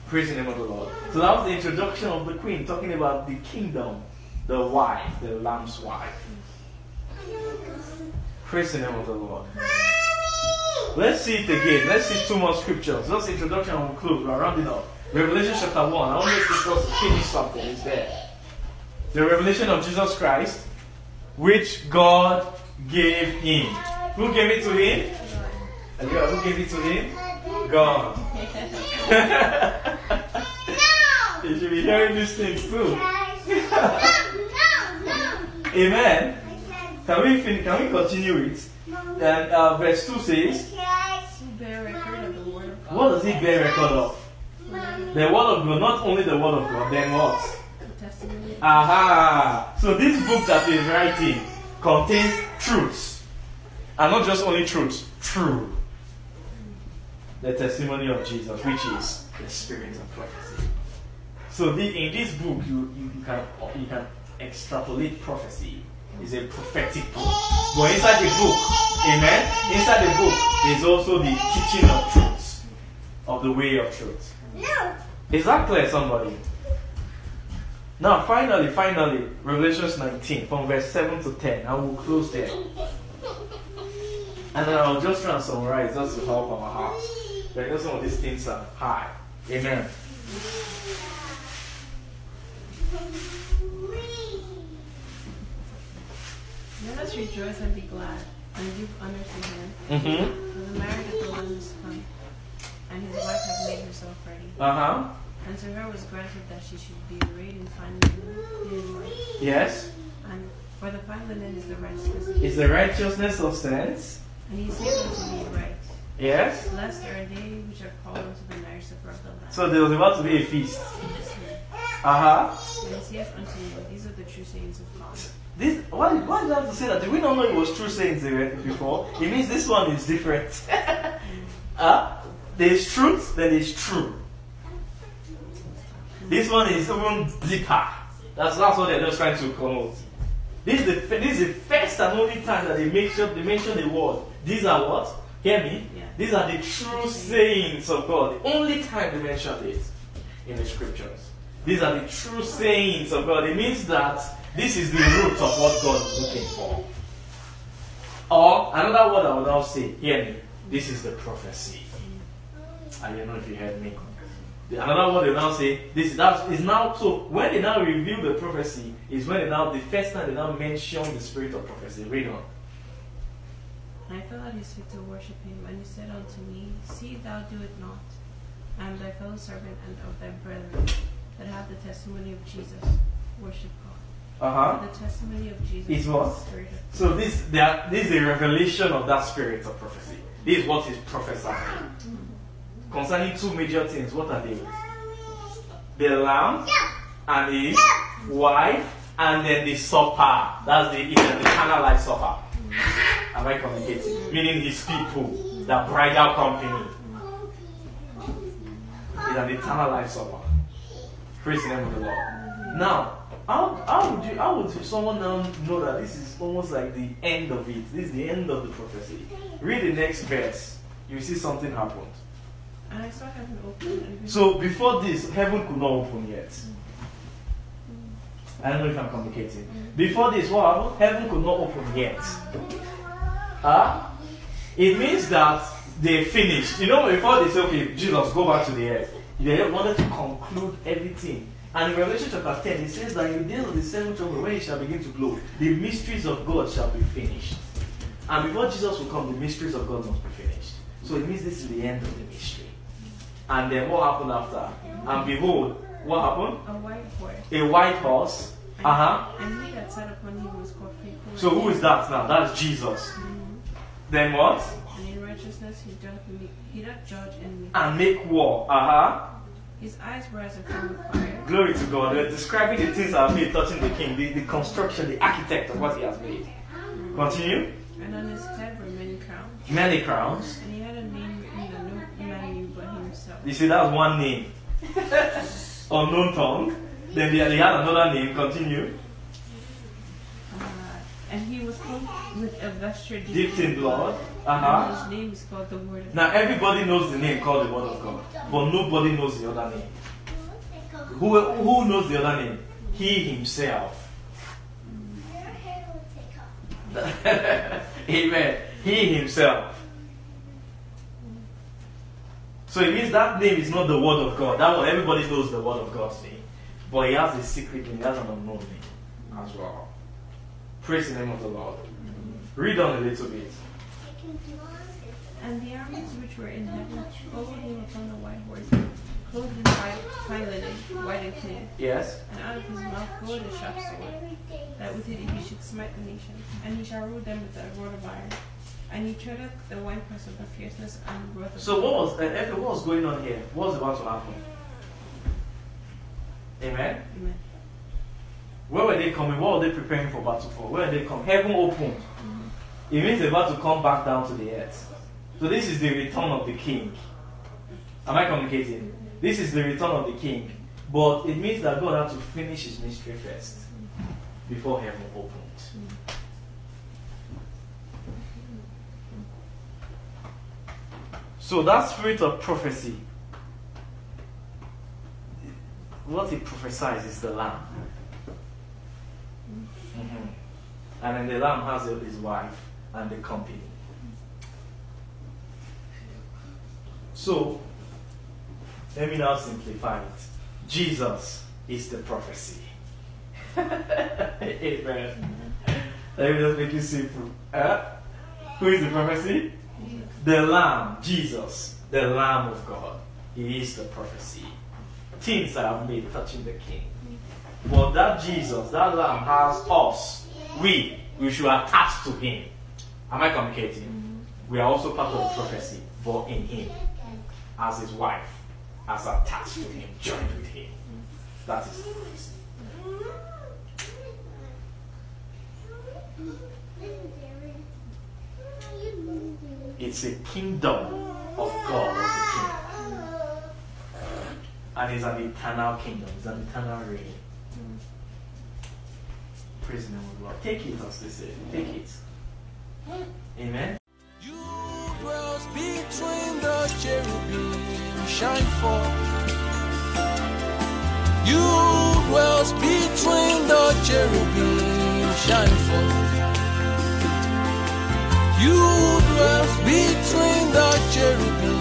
Praise the name of the Lord. So that was the introduction of the queen, talking about the kingdom, the wife, the lamb's wife. Praise the name of the Lord. Let's see it again. Let's see two more scriptures. Just introduction and we'll. We're rounding up. Revelation chapter 1. I want us to finish something. It's there. The revelation of Jesus Christ, which God gave him. Who gave it to him? Who gave it to him? God. [laughs] You should be hearing these things too. [laughs] Amen. Can we fin- can we continue it? And uh, verse 2 says. What does he bear record of? The word of God, not only the word of God, then what? Aha! So this book that he is writing contains truths. And not just only truths, true. The testimony of Jesus, which is the spirit of prophecy. So the, in this book, you, you, you can you can extrapolate prophecy. It's a prophetic book. But inside the book, amen, inside the book is also the teaching of truths, of the way of truth. Is that clear, somebody? Now, finally, finally, Revelations 19, from verse 7 to 10. I will close there. And then I'll just try and summarize just to help our hearts. Because some of these things are high. Amen. Let us rejoice and be glad and give honor to him. Mm-hmm. For the marriage of the Lamb is come, and his wife has made herself ready. Uh huh. And to her was granted that she should be arrayed in fine linen. Yes. And for the fine linen is the righteousness of Is the righteousness of sense? And he said unto me, Right, Yes. blessed are they which are called unto the marriage supper of the Lamb. So there was about to be a feast. Uh huh. And he saith unto me, These are the true sayings of God. This why why did I have to say that? Did we not know it was true sayings before? It means this one is different. [laughs] uh, there's truth, then there's true. This one is even deeper. That's that's what they're just trying to connote. This is the this is the first and only time that they mention they mention the word. These are what? Hear me? Yeah. These are the true sayings of God. The only time they mention it in the scriptures. These are the true sayings of God. It means that this is the root of what God is looking for. Or another word I will now say, hear me. This is the prophecy. I don't know if you heard me. The- Another word they now say, this is that is now so when they now reveal the prophecy, is when they now the first time they now mention the spirit of prophecy. Read on. And I fell at his feet to worship him, and he said unto me, See thou do it not. I am thy fellow servant and of thy brethren that have the testimony of Jesus. Worship God. Uh-huh. For the testimony of Jesus Is what? the spirit of So this, they are, this is a revelation of that spirit of prophecy. This is what is prophesied. Concerning two major things, what are they? The lamb and his wife, and then the supper. That's the, eternal life supper. Am I communicating? Meaning his people, the bridal company. It's an eternal life supper. Praise the name of the Lord. Now, how, how would you how would someone now know that this is almost like the end of it? This is the end of the prophecy. Read the next verse. You see something happened. And I saw heaven open So before this, heaven could not open yet. Mm. I don't know if I'm communicating. Mm. Before this, what happened? Heaven could not open yet. Huh? It means that they finished. You know, before they say, okay, Jesus, go back to the earth, they wanted to conclude everything. And in Revelation chapter 10, it says that in the days of the seventh trumpet, when it shall begin to blow, the mysteries of God shall be finished. And before Jesus will come, the mysteries of God must be finished. So it means this is the end of the mystery. And then what happened after? And behold, what happened? a white horse. A white horse. Uh huh. And he that sat upon him was called faithful. So who is that now? That's Jesus. Then what? And in righteousness he doth me, he doth judge and me. And make war. Uh huh. His eyes were as a flame of fire, Glory to God. They're describing the things that are made touching the king, the, the construction, the architect of what he has made. Continue. and on his head were many crowns. Many crowns. And he had a name written that no man knew but himself. You see, that's one name. [laughs] Unknown tongue. Then they, they had another name. Continue. Uh, and he was clothed with a vesture Dipped in blood. Uh huh. And his name is called the Word of Now everybody knows the name called the Word of God, but nobody knows the other name. Who, who knows the other name? He himself. [laughs] Amen. He himself. So it means that name is not the Word of God. That one, everybody knows the Word of God's name. But he has a secret name, he has an unknown name as well. Praise the name of the Lord. Read on a little bit. And the armies which were in heaven followed him upon the white horse, clothed in white, fine linen, white and clean. Yes? And out of his mouth goeth a sharp sword, that with it he should smite the nations. And he shall rule them with a rod of iron. And he treadeth the winepress of the fierceness and wrath of So what was uh, what was going on here? What was about to happen? Amen. Amen. Where were they coming? What were they preparing for battle for? Where were they coming? Heaven opened. It means they're about to come back down to the earth. So this is the return of the king. Am I communicating? This is the return of the king. But it means that God had to finish his ministry first before heaven opened. So that spirit of prophecy, what it prophesies is the lamb. Mhm. And then the lamb has his wife and the company. So, let me now simplify it. Jesus is the prophecy. [laughs] Amen. Let me just make it simple. Uh, who is the prophecy? The Lamb, Jesus, the Lamb of God. He is the prophecy. Things I have made touching the King. But that Jesus, that Lamb has us. We, we should attach to Him. Am I communicating? Mm-hmm. We are also part of the prophecy, but in Him, as His wife, as attached to Him, joined with Him. That is the prophecy. It's a kingdom of God of the King. And it's an eternal kingdom, it's an eternal reign. Praise the name of the. Take it, as they say. Take it. Amen. You between the cherubim, shine forth. You between the cherubim, shine forth. You dwell between the cherubim.